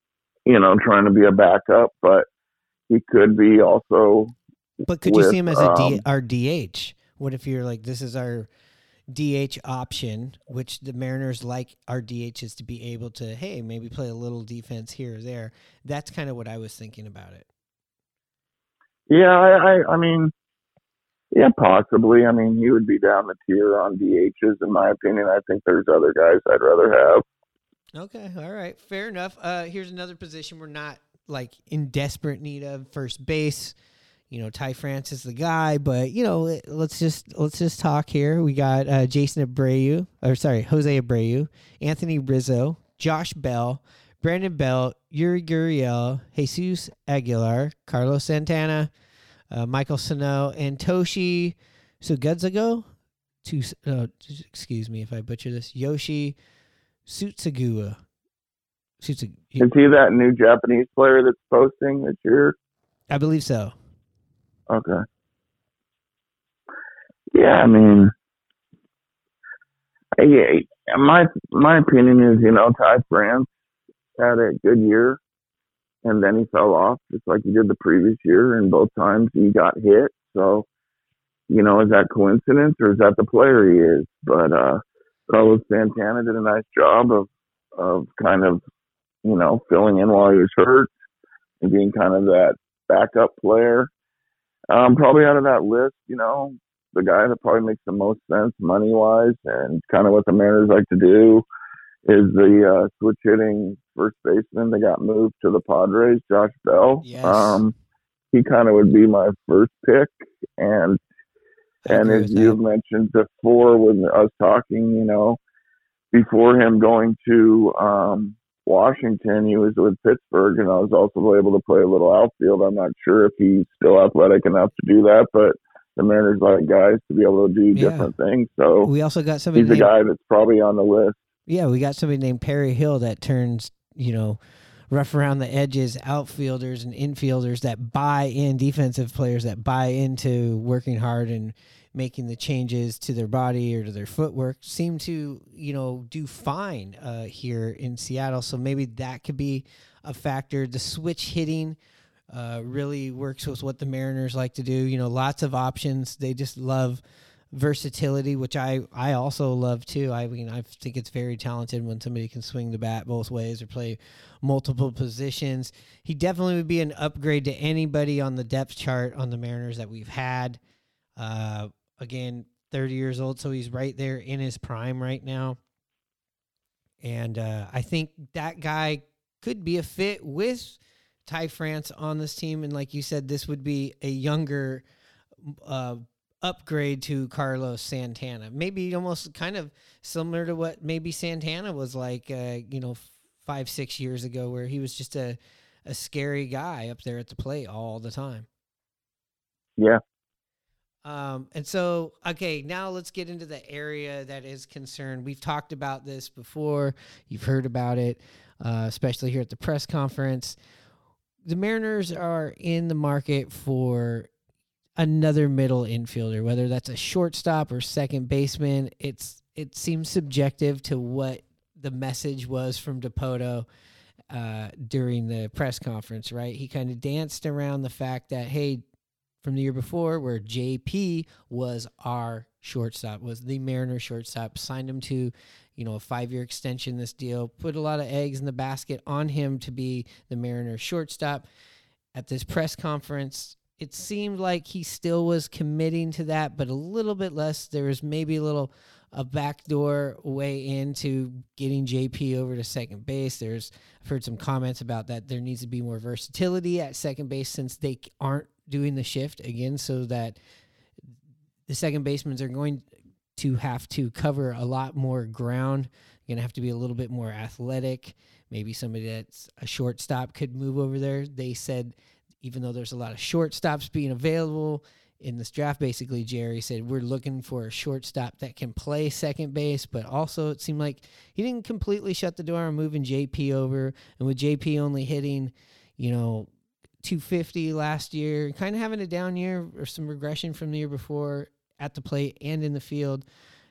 you know, trying to be a backup, but he could be also. But could with, you see him as a D, um, our DH? What if you're like, this is our DH option, which the Mariners like our DHs to be able to, hey, maybe play a little defense here or there. That's kind of what I was thinking about it. Yeah, I, I, I mean, yeah, possibly. I mean, he would be down the tier on DHs, in my opinion. I think there's other guys I'd rather have. Okay, all right, fair enough. Uh, here's another position we're not like in desperate need of first base. You know, Ty France is the guy, but you know, let's just let's just talk here. We got uh, Jason Abreu, or sorry, Jose Abreu, Anthony Rizzo, Josh Bell, Brandon Belt, Yuli Gurriel, Jesus Aguilar, Carlos Santana, uh, Michael Sano, and Toshi Sugudzago. To uh, excuse me if I butcher this. Yoshi Sutsugua. Sutsug- Is he that new Japanese player that's posting this year? I believe so. Okay. Yeah, I mean, yeah, my my opinion is, you know, Ty France had a good year, and then he fell off just like he did the previous year, and both times he got hit. So, you know, is that coincidence or is that the player he is? But uh Carlos Santana did a nice job of of kind of you know filling in while he was hurt and being kind of that backup player. Um, probably out of that list, you know, the guy that probably makes the most sense money wise and kind of what the Mariners like to do is the uh, switch hitting first baseman that got moved to the Padres, Josh Bell. Yes. Um, he kind of would be my first pick, and and as you've mentioned before, when I was talking, you know, before him going to um, Washington, he was with Pittsburgh, and I was also able to play a little outfield. I'm not sure if he's still athletic enough to do that, but the Mariners like guys to be able to do yeah. different things. So we also got somebody. He's named, a guy that's probably on the list. Yeah, we got somebody named Perry Hill that turns, you know, rough around the edges outfielders and infielders that buy in defensive players that buy into working hard and making the changes to their body or to their footwork seem to you know do fine uh, here in Seattle. So maybe that could be a factor. The switch hitting uh, really works with what the Mariners like to do. You know, lots of options. They just love versatility, which I I also love too. I mean, I think it's very talented when somebody can swing the bat both ways or play multiple positions. He definitely would be an upgrade to anybody on the depth chart on the Mariners that we've had. Uh, again, 30 years old, so he's right there in his prime right now. And uh, I think that guy could be a fit with Ty France on this team. And like you said, this would be a younger uh, upgrade to Carlos Santana. Maybe almost kind of similar to what maybe Santana was like, uh, you know, five, six years ago, where he was just a, a scary guy up there at the plate all the time. Yeah, um, and so, okay, now let's get into the area that is concerned. We've talked about this before. You've heard about it. uh, especially here at the press conference. The Mariners are in the market for another middle infielder, whether that's a shortstop or second baseman. It's it seems subjective to what the message was from Dipoto uh, during the press conference, right? He kind of danced around the fact that hey, from the year before, where JP was our shortstop, was the Mariner shortstop, signed him to, you know, a five year extension. This deal put a lot of eggs in the basket on him to be the Mariner shortstop. At this press conference, it seemed like he still was committing to that, but a little bit less. There was maybe a little a backdoor way into getting JP over to second base. There's I've heard some comments about that. There needs to be more versatility at second base since they aren't doing the shift again, so that the second basemen are going to have to cover a lot more ground. Going to have to be a little bit more athletic. Maybe somebody that's a shortstop could move over there. They said even though there's a lot of shortstops being available in this draft, basically, Jerry said we're looking for a shortstop that can play second base, but also it seemed like he didn't completely shut the door on moving JP over. And with JP only hitting, you know, 250 last year, kind of having a down year or some regression from the year before at the plate and in the field.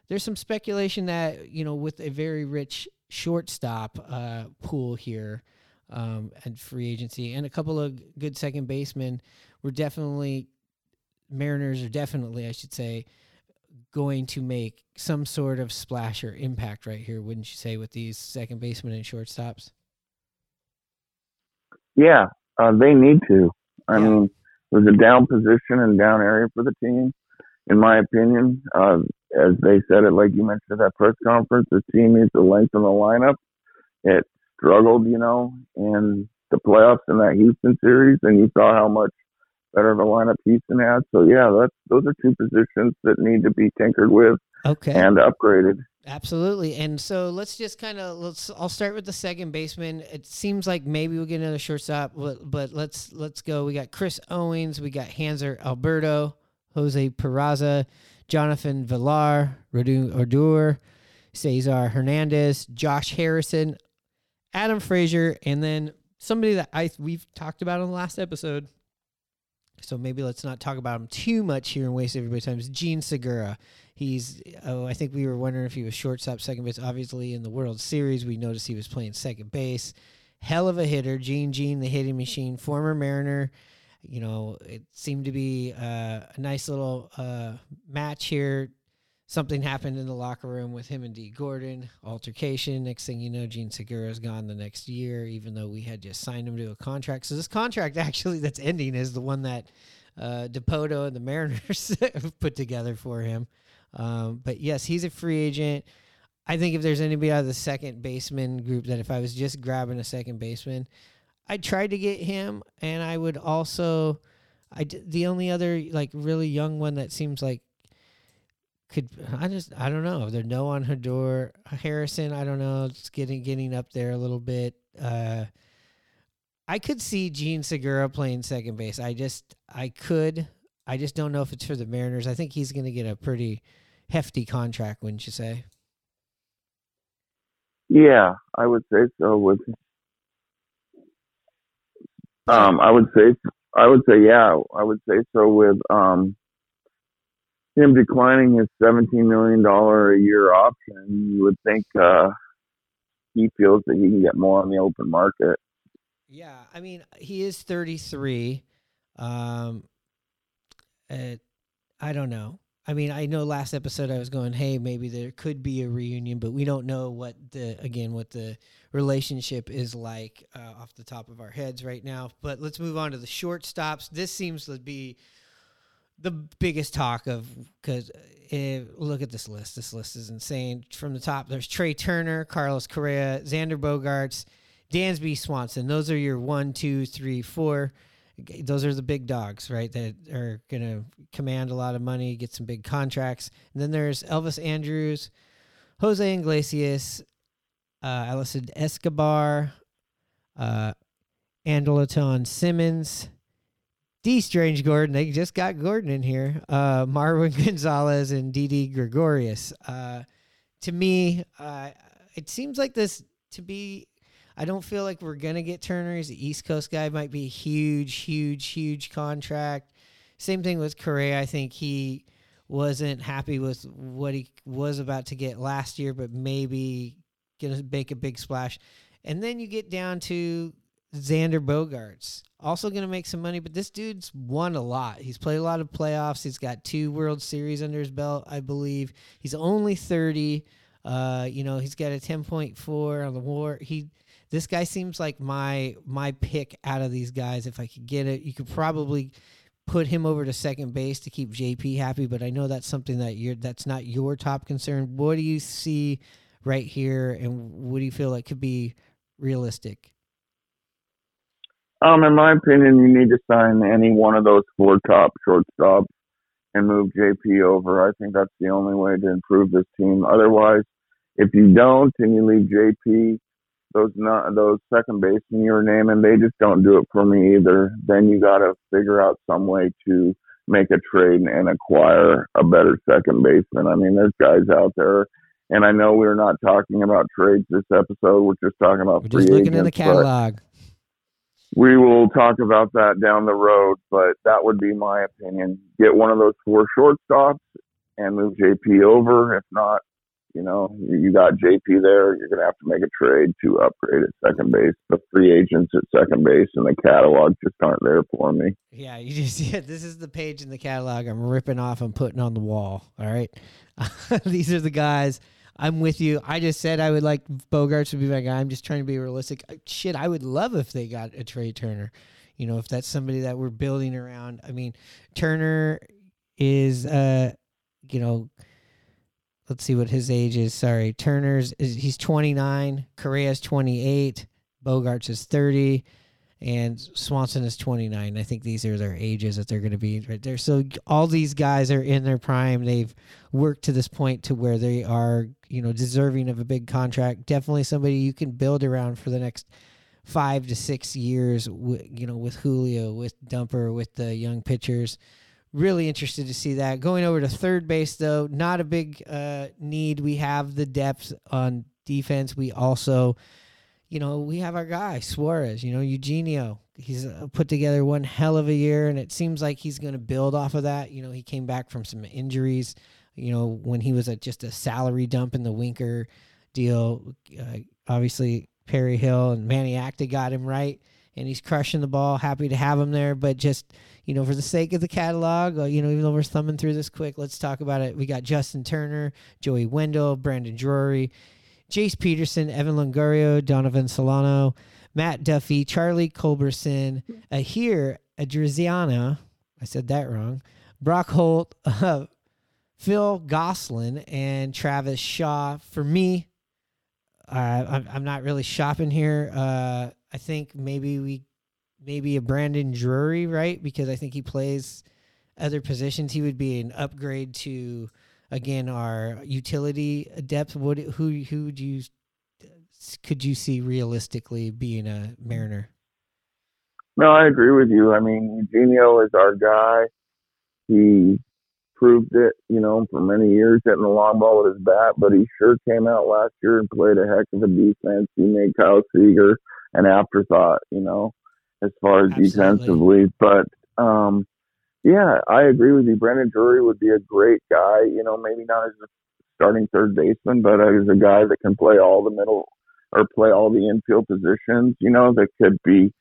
There's some speculation that, you know, with a very rich shortstop uh, pool here, um, and free agency, and a couple of good second basemen. We're definitely Mariners are definitely, I should say, going to make some sort of splash or impact right here, wouldn't you say, with these second basemen and shortstops? Yeah, uh, they need to. I yeah. mean, there's a down position and down area for the team, in my opinion. Uh, as they said it, like you mentioned at that press conference, the team needs to lengthen the lineup. It struggled, you know, in the playoffs in that Houston series, and you saw how much better of a lineup Houston had. So yeah, that's those are two positions that need to be tinkered with, okay, and upgraded. Absolutely. And so let's just kind of let's I'll start with the second baseman. It seems like maybe we'll get another shortstop, but, but let's let's go. We got Chris Owings, we got Hanser Alberto, Jose Peraza, Jonathan Villar, Rodu Odor, Cesar Hernandez, Josh Harrison, Adam Frazier, and then somebody that I we've talked about on the last episode. So maybe let's not talk about him too much here and waste everybody's time. It's Jean Segura. He's oh, I think we were wondering if he was shortstop, second base. Obviously, in the World Series, we noticed he was playing second base. Hell of a hitter, Gene Gene, the hitting machine, former Mariner. You know, it seemed to be uh, a nice little uh, match here something happened in the locker room with him and Dee Gordon, altercation. Next thing you know, Jean Segura is gone the next year, even though we had just signed him to a contract. So this contract actually that's ending is the one that uh, Dipoto and the Mariners put together for him. Um, but yes, he's a free agent. I think if there's anybody out of the second baseman group that if I was just grabbing a second baseman, I'd try to get him, and I would also. I the only other like really young one that seems like could I just I don't know. They're no on Hodor Harrison. I don't know. It's getting getting up there a little bit. Uh, I could see Jean Segura playing second base. I just I could. I just don't know if it's for the Mariners. I think he's going to get a pretty hefty contract, wouldn't you say? Yeah, I would say so. With um, I would say I would say yeah, I would say so with um him declining his seventeen million dollar a year option, you would think uh, he feels that he can get more on the open market. Yeah, I mean he is thirty three. Um, I don't know. I mean, I know last episode I was going, hey, maybe there could be a reunion, but we don't know what the again what the relationship is like uh, off the top of our heads right now. But let's move on to the shortstops. This seems to be the biggest talk of because eh, look at this list. This list is insane. From the top, there's Trey Turner, Carlos Correa, Xander Bogaerts, Dansby Swanson. Those are your one, two, three, four. Those are the big dogs, right? That are going to command a lot of money, get some big contracts. And then there's Elvis Andrus, Jose Iglesias, uh, Alison Escobar, uh, Simmons, D. Strange Gordon. They just got Gordon in here. Uh, Marwin Gonzalez and Didi Gregorius. Uh, to me, uh, it seems like this to be. I don't feel like we're gonna get Turner. He's the East Coast guy. Might be a huge, huge, huge contract. Same thing with Correa. I think he wasn't happy with what he was about to get last year, but maybe gonna make a big splash. And then you get down to Xander Bogaerts, also going to make some money, but this dude's won a lot. He's played a lot of playoffs. He's got two World Series under his belt, I believe. He's only 30. Uh, you know, he's got a 10.4 on the war. He this guy seems like my my pick out of these guys if I could get it. You could probably put him over to second base to keep JP happy, but I know that's something that you're that's not your top concern. What do you see right here and what do you feel like could be realistic? Um, in my opinion, you need to sign any one of those four top shortstops and move JP over. I think that's the only way to improve this team. Otherwise, if you don't and you leave JP, those not those second basemen you were naming, they just don't do it for me either. Then you got to figure out some way to make a trade and acquire a better second baseman. I mean, there's guys out there, and I know we're not talking about trades this episode. We're just talking about We're just looking agents, in the catalog. We will talk about that down the road, but that would be my opinion. Get one of those four shortstops and move JP over. If not, you know, you got JP there. You're going to have to make a trade to upgrade at second base. The free agents at second base and the catalog just aren't there for me. Yeah, you just yeah, this is the page in the catalog I'm ripping off and putting on the wall. All right. These are the guys. I'm with you. I just said I would like Bogaerts to be my guy. I'm just trying to be realistic. Uh, Shit, I would love if they got a Trey Turner. You know, if that's somebody that we're building around. I mean, Turner is uh, you know, let's see what his age is. Sorry. Turner's is he's 29, Correa's 28, Bogaerts is 30 and Swanson is 29. I think these are their ages that they're going to be right there. So all these guys are in their prime. They've worked to this point to where they are, you know, deserving of a big contract. Definitely somebody you can build around for the next five to six years. You know, with Julio, with Dumper, with the young pitchers. Really interested to see that. Going over to third base, though, not a big uh, need. We have the depth on defense. We also you know, we have our guy Suarez. You know, Eugenio. He's uh, put together one hell of a year, and it seems like he's going to build off of that. You know, he came back from some injuries. You know, when he was at just a salary dump in the Winker deal. Uh, obviously, Perry Hill and Manny Acta got him right, and he's crushing the ball. Happy to have him there, but just you know, for the sake of the catalog, uh, you know, even though we're thumbing through this quick, let's talk about it. We got Justin Turner, Joey Wendle, Brandon Drury. Jace Peterson, Evan Longoria, Donovan Solano, Matt Duffy, Charlie Culberson, Ahir Adriziana, I said that wrong, Brock Holt, uh, Phil Goslin, and Travis Shaw. For me, uh, I'm, not really shopping here. Uh, I think maybe we, maybe a Brandon Drury, right? Because I think he plays other positions. He would be an upgrade to again our utility depth. What who who would you could you see realistically being a Mariner? No, I agree with you. I mean, Eugenio is our guy. He proved it, you know, for many years hitting the long ball with his bat, but he sure came out last year and played a heck of a defense. He made Kyle Seager an afterthought, you know, as far as Absolutely. defensively. But um yeah, I agree with you. Brandon Drury would be a great guy, you know, maybe not as a starting third baseman, but as a guy that can play all the middle or play all the infield positions, you know, that could be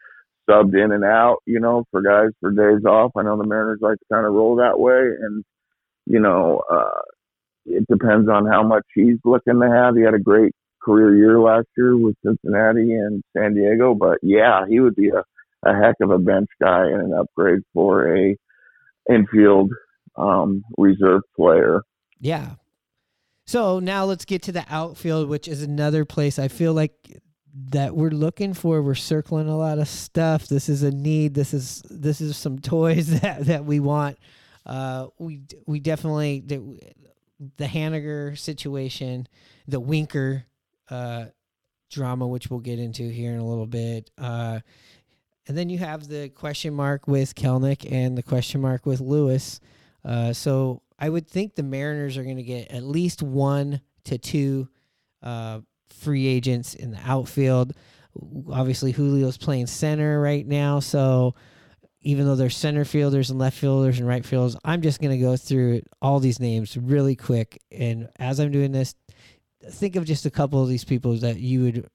subbed in and out, you know, for guys for days off. I know the Mariners like to kind of roll that way, and you know, uh, it depends on how much he's looking to have. He had a great career year last year with Cincinnati and San Diego, but yeah, he would be a, a heck of a bench guy and an upgrade for a infield um, reserve player. Yeah. So now let's get to the outfield, which is another place I feel like that we're looking for. We're circling a lot of stuff. This is a need. This is this is some toys that that we want. Uh, we we definitely the, the Haniger situation, the Winker uh, drama, which we'll get into here in a little bit. Uh, and then you have the question mark with Kelenic and the question mark with Lewis. Uh, so I would think the Mariners are going to get at least one to two uh, free agents in the outfield. Obviously, Julio's playing center right now, so even though there's center fielders and left fielders and right fielders, I'm just going to go through all these names really quick. And as I'm doing this, think of just a couple of these people that you would,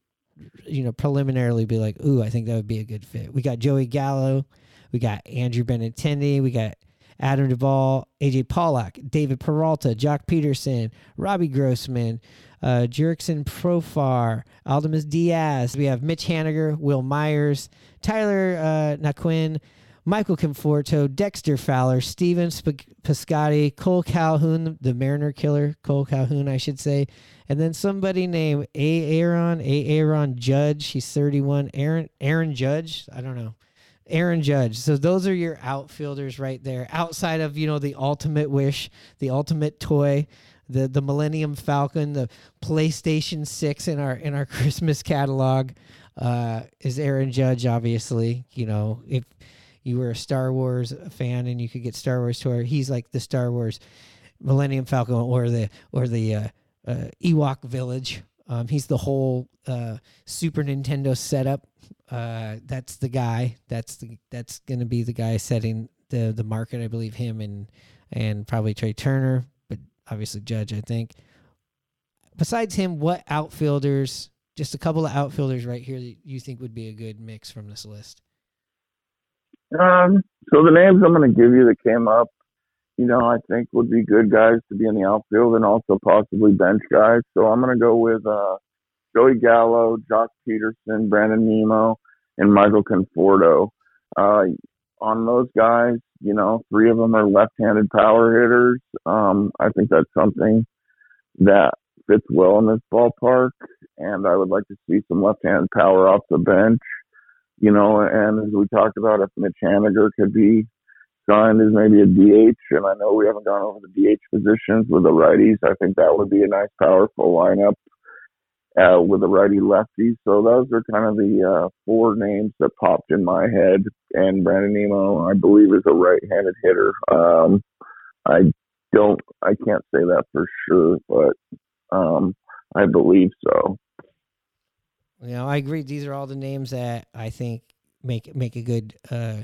you know, preliminarily be like, ooh, I think that would be a good fit. We got Joey Gallo, we got Andrew Benintendi, we got Adam Duvall, AJ Pollock, David Peralta, Joc Pederson, Robbie Grossman, uh, Jurickson Profar, Aledmys Diaz. We have Mitch Haniger, Will Myers, Tyler uh, Naquin, Michael Conforto, Dexter Fowler, Steven Sp- Piscotty, Cole Calhoun, the Mariner killer, Cole Calhoun, I should say, and then somebody named A. Aaron, A. Aaron Judge. He's 31. Aaron Aaron Judge. I don't know. Aaron Judge. So those are your outfielders right there. Outside of you know the ultimate wish, the ultimate toy, the the Millennium Falcon, the PlayStation Six in our in our Christmas catalog, uh, is Aaron Judge. Obviously, you know if you were a Star Wars fan and you could get Star Wars toy, he's like the Star Wars Millennium Falcon or the or the uh, uh, Ewok Village. Um, he's the whole uh, Super Nintendo setup. Uh, that's the guy. That's the that's gonna be the guy setting the the market. I believe him and and probably Trey Turner, but obviously Judge. I think. Besides him, what outfielders? Just a couple of outfielders right here that you think would be a good mix from this list. Um, so the names I'm going to give you that came up, you know, I think would be good guys to be in the outfield and also possibly bench guys. So I'm going to go with uh, Joey Gallo, Joc Pederson, Brandon Nimmo, and Michael Conforto. Uh, on those guys, you know, three of them are left-handed power hitters. Um, I think that's something that fits well in this ballpark, and I would like to see some left-handed power off the bench you know, and as we talked about, if Mitch Haniger could be signed as maybe a DH, and I know we haven't gone over the DH positions with the righties, I think that would be a nice, powerful lineup uh, with the righty lefty. So those are kind of the uh, four names that popped in my head. And Brandon Nimmo, I believe, is a right-handed hitter. Um, I don't, I can't say that for sure, but um, I believe so. You know, I agree. These are all the names that I think make make a good uh,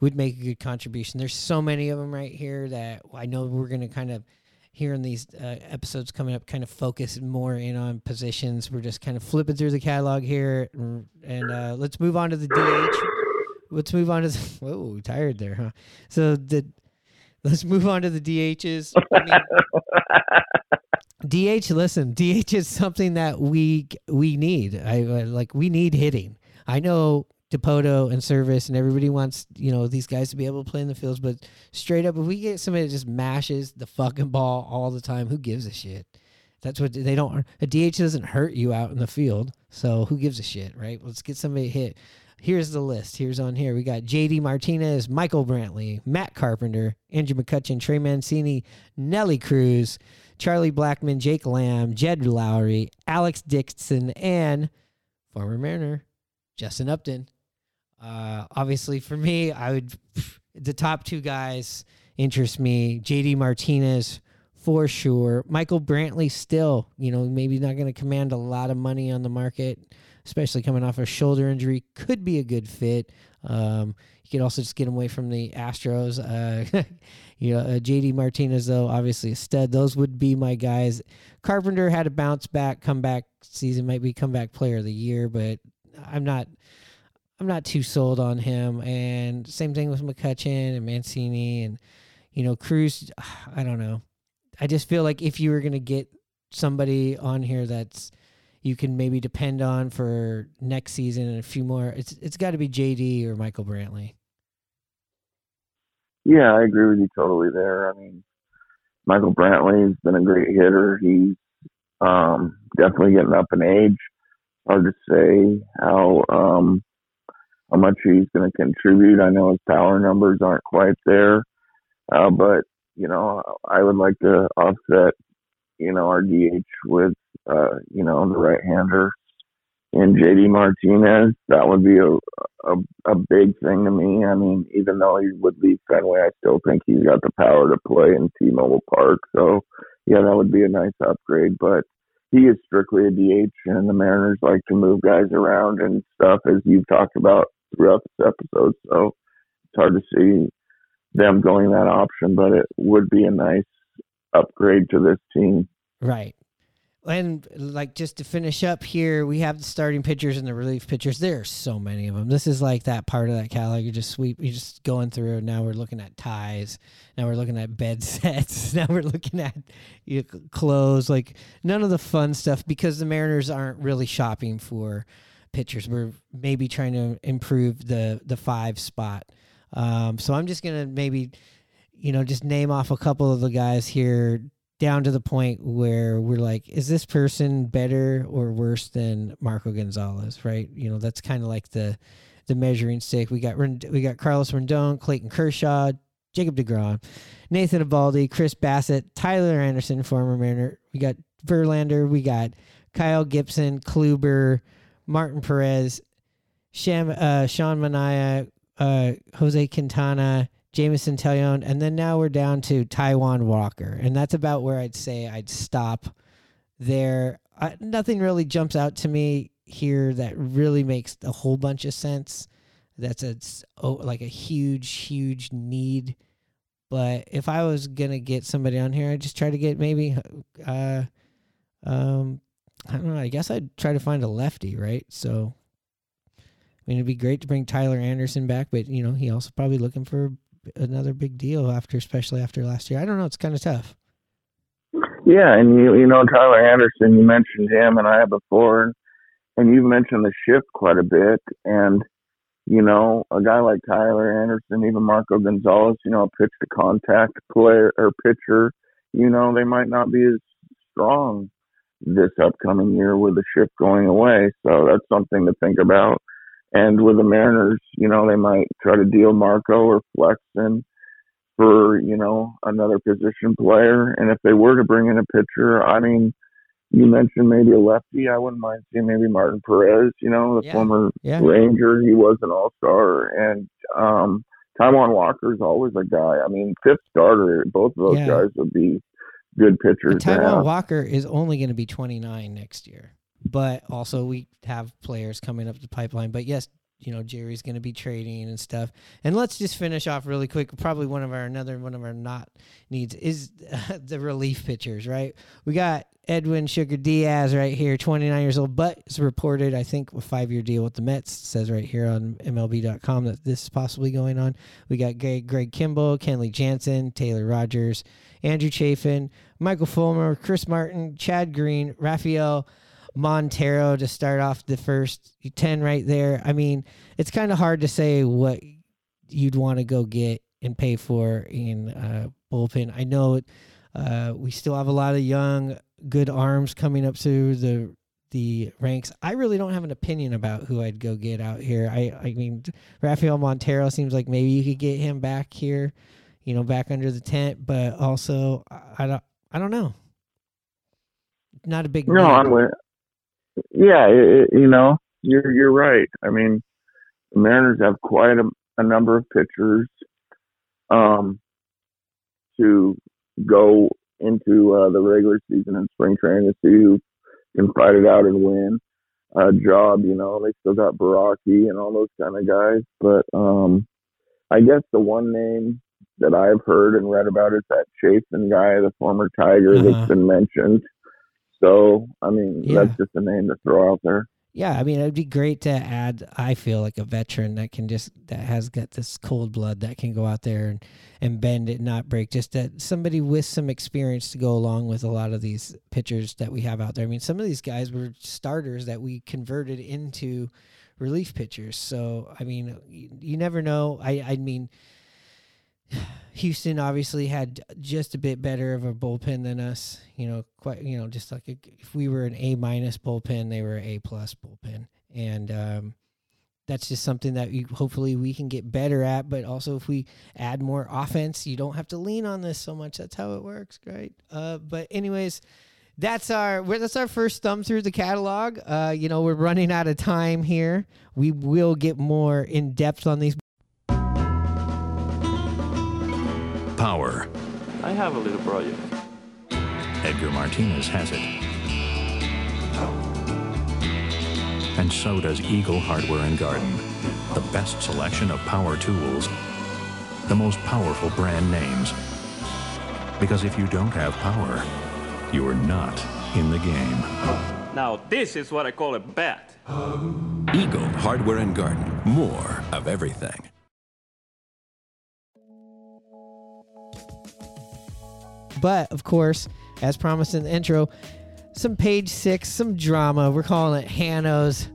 would make a good contribution. There's so many of them right here that I know we're going to kind of here in these uh, episodes coming up, kind of focus more in on positions. We're just kind of flipping through the catalog here, and uh, let's move on to the DH. Let's move on to the, whoa, tired there, huh? So the let's move on to the DHs. I mean, DH, listen, DH is something that we we need. I uh, like we need hitting. I know Dipoto and Servais and everybody wants you know these guys to be able to play in the fields, but straight up, if we get somebody that just mashes the fucking ball all the time, who gives a shit? That's what they don't. A DH doesn't hurt you out in the field, so who gives a shit, right? Let's get somebody hit. Here's the list. Here's on here. We got JD Martinez, Michael Brantley, Matt Carpenter, Andrew McCutchen, Trey Mancini, Nelly Cruz. Charlie Blackmon, Jake Lamb, Jed Lowry, Alex Dixon, and former Mariner Justin Upton. Uh, obviously, for me, I would the top two guys interest me. JD Martinez for sure. Michael Brantley still, you know, maybe not going to command a lot of money on the market, especially coming off a shoulder injury. Could be a good fit. Um, you could also just get him away from the Astros. Uh, you know, uh, JD Martinez, though, obviously a stud. Those would be my guys. Carpenter had a bounce back, comeback season, might be comeback player of the year, but I'm not. I'm not too sold on him, and same thing with McCutchen and Mancini, and you know Cruz. I don't know. I just feel like if you were gonna get somebody on here that's you can maybe depend on for next season and a few more, it's it's got to be JD or Michael Brantley. Yeah, I agree with you totally there. I mean, Michael Brantley's been a great hitter. He's um, definitely getting up in age. Hard to say how um, how much he's going to contribute. I know his power numbers aren't quite there, uh, but you know, I would like to offset, you know, our DH with, uh, you know, the right hander and JD Martinez, that would be a, a a big thing to me. I mean, even though he would leave Fenway, I still think he's got the power to play in T-Mobile Park. So, yeah, that would be a nice upgrade. But he is strictly a DH, and the Mariners like to move guys around and stuff, as you've talked about throughout this episode. So it's hard to see them going that option, but it would be a nice upgrade to this team. Right. And like just to finish up here, we have the starting pitchers and the relief pitchers. There are so many of them. This is like that part of that catalog. You just sweep, you're just going through. Now we're looking at ties. Now we're looking at bed sets. Now we're looking at you know, clothes. Like none of the fun stuff because the Mariners aren't really shopping for pitchers. We're maybe trying to improve the the five spot. Um, so I'm just gonna maybe, you know, just name off a couple of the guys here down to the point where we're like, is this person better or worse than Marco Gonzalez? Right? You know, that's kind of like the the measuring stick. We got we got Carlos Rendon, Clayton Kershaw, Jacob Degrom, Nathan Eovaldi, Chris Bassitt, Tyler Anderson, former Mariner. We got Verlander. We got Kyle Gibson, Kluber, Martin Perez, Sham, uh, Sean Manaea, uh, Jose Quintana, Jameson Taillon, and then now we're down to Taijuan Walker, and that's about where I'd say I'd stop there. I, nothing really jumps out to me here that really makes a whole bunch of sense. That's a oh, like a huge, huge need. But if I was gonna get somebody on here, I'd just try to get maybe, uh, um, I don't know. I guess I'd try to find a lefty, right? So, I mean, it'd be great to bring Tyler Anderson back, but you know, he also probably looking for another big deal after, especially after last year. I don't know. It's kind of tough. Yeah, and you you know Tyler Anderson, you mentioned him, and I before, and you've mentioned the shift quite a bit, and you know a guy like Tyler Anderson, even Marco Gonzalez, you know, a pitch to contact player or pitcher, you know, they might not be as strong this upcoming year with the shift going away. So that's something to think about. And with the Mariners, you know, they might try to deal Marco or Flexen for, you know, another position player. And if they were to bring in a pitcher, I mean, you mentioned maybe a lefty. I wouldn't mind seeing maybe Martin Perez, you know, the Yeah. former Yeah. Ranger. He was an all star. And um Taijuan Walker is always a guy. I mean, fifth starter, both of those Yeah. guys would be good pitchers. Taijuan. Walker is only going to be 29 next year. But also, we have players coming up the pipeline. But yes, you know, Jerry's going to be trading and stuff. And let's just finish off really quick. Probably one of our, another one of our not needs is the relief pitchers, right? We got Edwin Sugar Diaz right here, 29 years old, but it's reported, I think, a five year deal with the Mets. It says right here on MLB.com that this is possibly going on. We got Greg, Greg Kimball, Kenley Jansen, Taylor Rogers, Andrew Chafin, Michael Fulmer, Chris Martin, Chad Green, Rafael Montero to start off the first 10 right there. I mean, it's kind of hard to say what you'd want to go get and pay for in uh, bullpen. I know uh, we still have a lot of young, good arms coming up through the the ranks. I really don't have an opinion about who I'd go get out here. I I mean, Rafael Montero seems like maybe you could get him back here, you know, back under the tent. But also, I, I don't I don't know. Not a big No. I'm with. Yeah, it, you know, you're you're right. I mean, the Mariners have quite a, a number of pitchers um, to go into uh, the regular season and spring training to see who can fight it out and win a job. You know, they still got Baraki and all those kind of guys, but um, I guess the one name that I've heard and read about is that Chafin guy, the former Tiger Uh-huh. that's been mentioned. So, I mean, Yeah. that's just a name to throw out there. Yeah, I mean, it'd be great to add. I feel like a veteran that can just that has got this cold blood that can go out there and and bend it, not break. Just that somebody with some experience to go along with a lot of these pitchers that we have out there. I mean, some of these guys were starters that we converted into relief pitchers. So I mean, you, you never know. I I mean. Houston obviously had just a bit better of a bullpen than us. You know, quite. You know, just like a, if we were an A minus bullpen, they were A plus bullpen, and um, that's just something that we, hopefully we can get better at. But also, if we add more offense, you don't have to lean on this so much. That's how it works, right? Uh, but anyways. That's our that's our first thumb through the catalog. Uh, you know we're running out of time here. We will get more in depth on these Power. I have a little project. Edgar Martinez has it. And so does Eagle Hardware and Garden. The best selection of power tools, the most powerful brand names. Because if you don't have power, you're not in the game. Now, this is what I call a bet. Eagle Hardware and Garden. More of everything. But of course, as promised in the intro, some page six, some drama. We're calling it Hanno's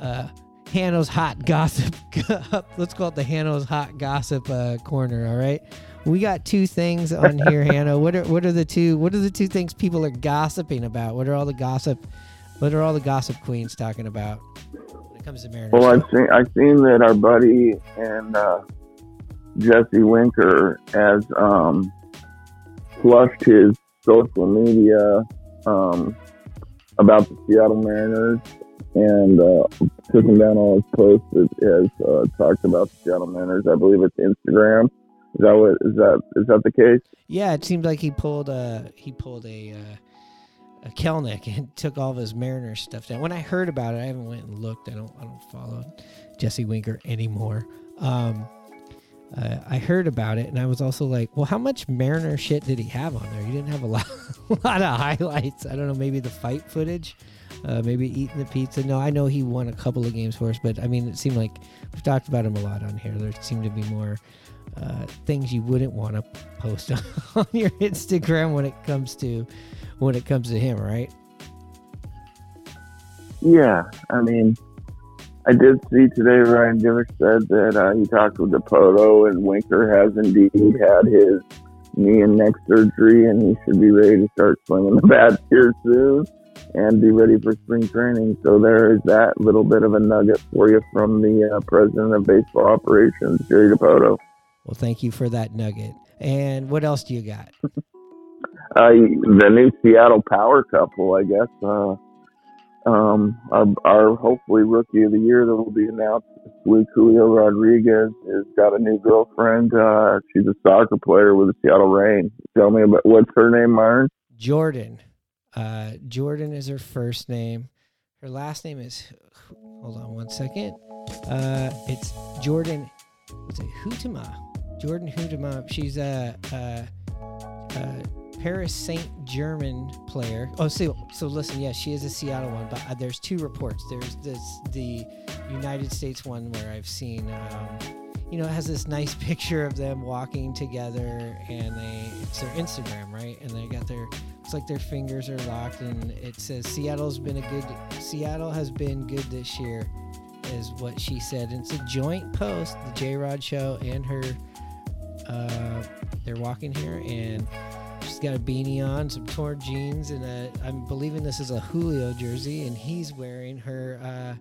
uh Hanno's hot gossip. Let's call it the Hanno's hot gossip uh, corner. All right. We got two things on here, Hanno. What are what are the two what are the two things people are gossiping about? What are all the gossip what are all the gossip queens talking about when it comes to Mariners? Well, I've seen I've seen that our buddy and uh, Jesse Winker as um, flushed his social media um, about the Seattle Mariners and uh, took him down all his posts that has uh, talked about the Seattle Mariners. I believe it's Instagram. Is that what is that is that the case? Yeah, it seems like he pulled a he pulled a uh, a Kelenic and took all of his Mariners stuff down. When I heard about it, I haven't went and looked. I don't I don't follow Jesse Winker anymore. Um, uh, I heard about it, and I was also like, well, how much Mariner shit did he have on there? He didn't have a lot, a lot of highlights. I don't know, maybe the fight footage, uh, maybe eating the pizza. No, I know he won a couple of games for us, but I mean, it seemed like we've talked about him a lot on here. There seemed to be more uh, things you wouldn't want to post on your Instagram when it comes to when it comes to him, right? Yeah, I mean, I did see today Ryan Divish said that uh, he talked with Dipoto and Winker has indeed had his knee and neck surgery and he should be ready to start swinging the bat here soon and be ready for spring training. So there is that little bit of a nugget for you from the uh, president of baseball operations, Jerry Dipoto. Well, thank you for that nugget. And what else do you got? uh, the new Seattle power couple, I guess. Uh, um, our, our, hopefully rookie of the year that will be announced this week, Julio Rodriguez, has got a new girlfriend. Uh, she's a soccer player with the Seattle Reign. Tell me about what's her name, Myron? Jordyn. Uh, Jordyn is her first name. Her last name is. Hold on one second. Uh, it's Jordyn. What's it? Huitema. Jordyn Huitema. She's a, a Paris Saint Germain player. Oh, so so listen, yes, she is a Seattle one, but uh, there's two reports. There's this the United States one where I've seen, um, you know, it has this nice picture of them walking together, and they it's their Instagram, right? And they got their it's like their fingers are locked, and it says Seattle's been a good Seattle has been good this year, is what she said. And it's a joint post, the J Rod Show and her. Uh, they're walking here and got a beanie on, some torn jeans, and a, I'm believing this is a Julio jersey, and he's wearing her uh,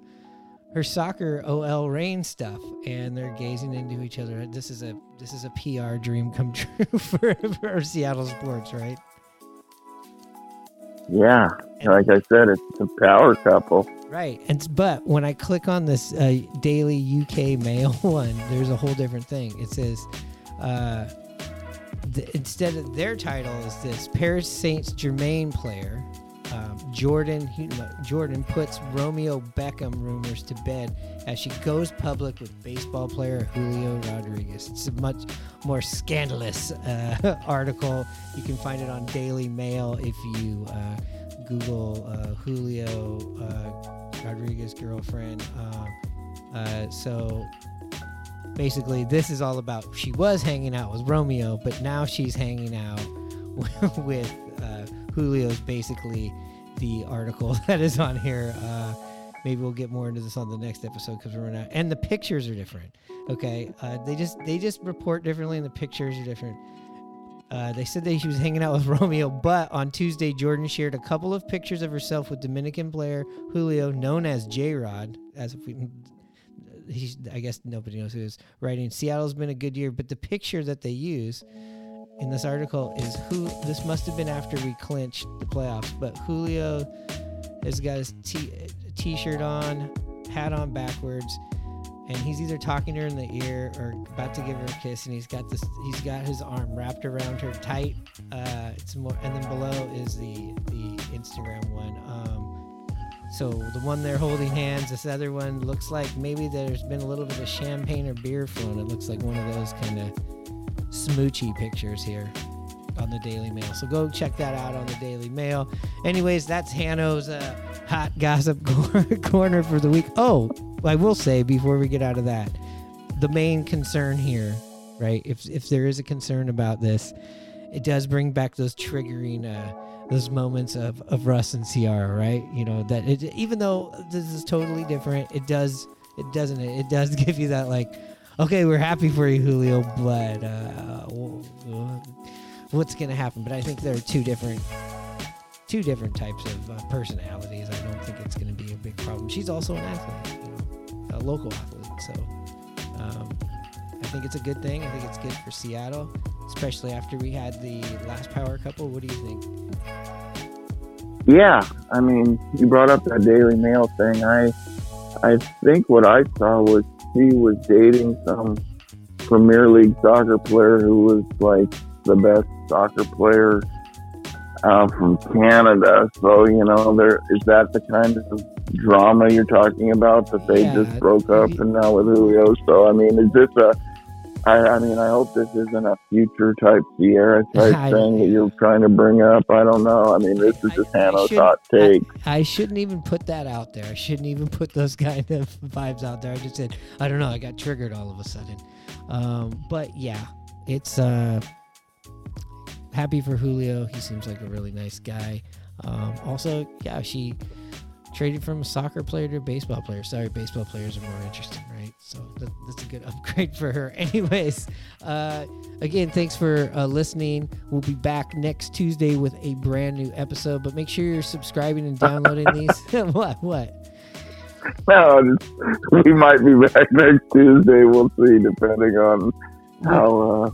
her soccer OL Reign stuff, and they're gazing into each other. This is a this is a PR dream come true for, for Seattle sports, right? Yeah, like I said, it's a power couple. Right, and but when I click on this uh, daily UK mail one, there's a whole different thing. It says. Uh, the, instead of their title is this Paris Saint Germain player um, Jordyn he, Jordyn puts Romeo Beckham rumors to bed as she goes public with baseball player Julio Rodriguez. It's a much more scandalous uh, article. You can find it on Daily Mail if you uh, Google uh, Julio uh, Rodriguez girlfriend. Um, uh, so basically this is all about she was hanging out with Romeo, but now she's hanging out with uh, Julio's basically the article that is on here. Uh, maybe we'll get more into this on the next episode because we're out. And the pictures are different. Okay, uh, they just they just report differently, and the pictures are different. Uh, they said that she was hanging out with Romeo, but on Tuesday, Jordyn shared a couple of pictures of herself with Dominican player Julio, known as J Rod, as if we he's I guess nobody knows who is writing. Seattle's been a good year, but the picture that they use in this article is who this must have been after we clinched the playoffs, but Julio has got his t t-shirt on, hat on backwards, and he's either talking to her in the ear or about to give her a kiss, and he's got this he's got his arm wrapped around her tight. Uh, it's more, and then below is the the Instagram one. Um, So the one they're holding hands, this other one looks like maybe there's been a little bit of champagne or beer flown. It looks like one of those kind of smoochy pictures here on the Daily Mail. So go check that out on the Daily Mail. Anyways, that's Hanno's uh, hot gossip corner for the week. Oh, I will say before we get out of that, the main concern here, right? If if there is a concern about this, it does bring back those triggering uh, those moments of, of Russ and Ciara, right? You know that it, even though this is totally different, it does it doesn't it, it does give you that like, okay, we're happy for you, Julio, but uh, what's gonna happen? But I think there are two different two different types of uh, personalities. I don't think it's gonna be a big problem. She's also an athlete, you know, a local athlete, so. Um, I think it's a good thing. I think it's good for Seattle, especially after we had the last power couple. What do you think? Yeah, I mean, you brought up that Daily Mail thing. I, I think what I saw was he was dating some Premier League soccer player who was like the best soccer player uh, from Canada. So you know, there is that the kind of drama you're talking about that they yeah, just broke up and now with Julio. So I mean, is this a I, I mean, I hope this isn't a future type Ciara type I, thing that you're trying to bring up. I don't know. I mean, this is just Hanno's hot take. I, shouldn't even put that out there. I shouldn't even put those kind of vibes out there. I just said, I don't know. I got triggered all of a sudden. Um, but yeah, it's uh, happy for Julio. He seems like a really nice guy. Um, also, yeah, she traded from a soccer player to a baseball player. Sorry, baseball players are more interesting? So that, that's a good upgrade for her. Anyways, uh, again, thanks for uh, listening. We'll be back next Tuesday with a brand new episode, but make sure you're subscribing and downloading these. what? What? No, we might be back next Tuesday. We'll see, depending on how uh,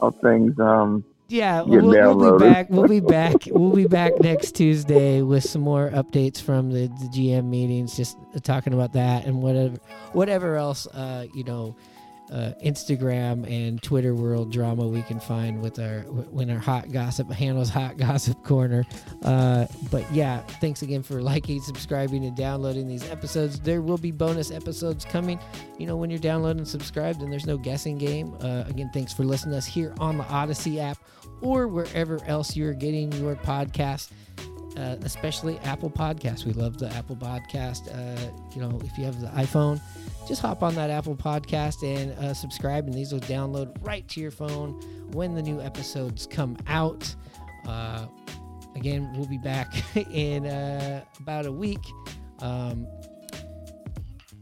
how things um, yeah, we'll, we'll, be back. We'll be back. we'll be back next Tuesday with some more updates from the, the GM meetings, just talking about that and whatever whatever else uh, you know uh, Instagram and Twitter world drama we can find with our when our hot gossip handles hot gossip corner. Uh, but yeah, thanks again for liking, subscribing, and downloading these episodes. There will be bonus episodes coming. You know when you're downloading and subscribed, and there's no guessing game. Uh, again, thanks for listening to us here on the Audacy app or wherever else you're getting your podcast. Uh, especially Apple Podcasts. We love the Apple Podcast. Uh, you know, if you have the iPhone, just hop on that Apple Podcast and uh, subscribe, and these will download right to your phone when the new episodes come out. Uh, again, we'll be back in uh, about a week. Um,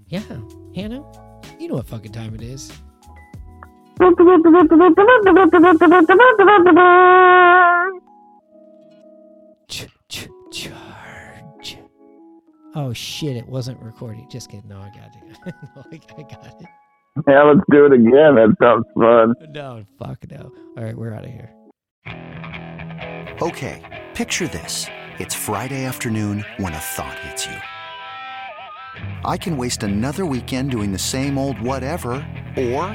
yeah, Hanno, you know what fucking time it is. Oh shit! It wasn't recording. Just kidding. No, I got it. no, I, I got it. Yeah, let's do it again. That sounds fun. No, fuck no. All right, we're out of here. Okay, picture this: it's Friday afternoon when a thought hits you. I can waste another weekend doing the same old whatever, or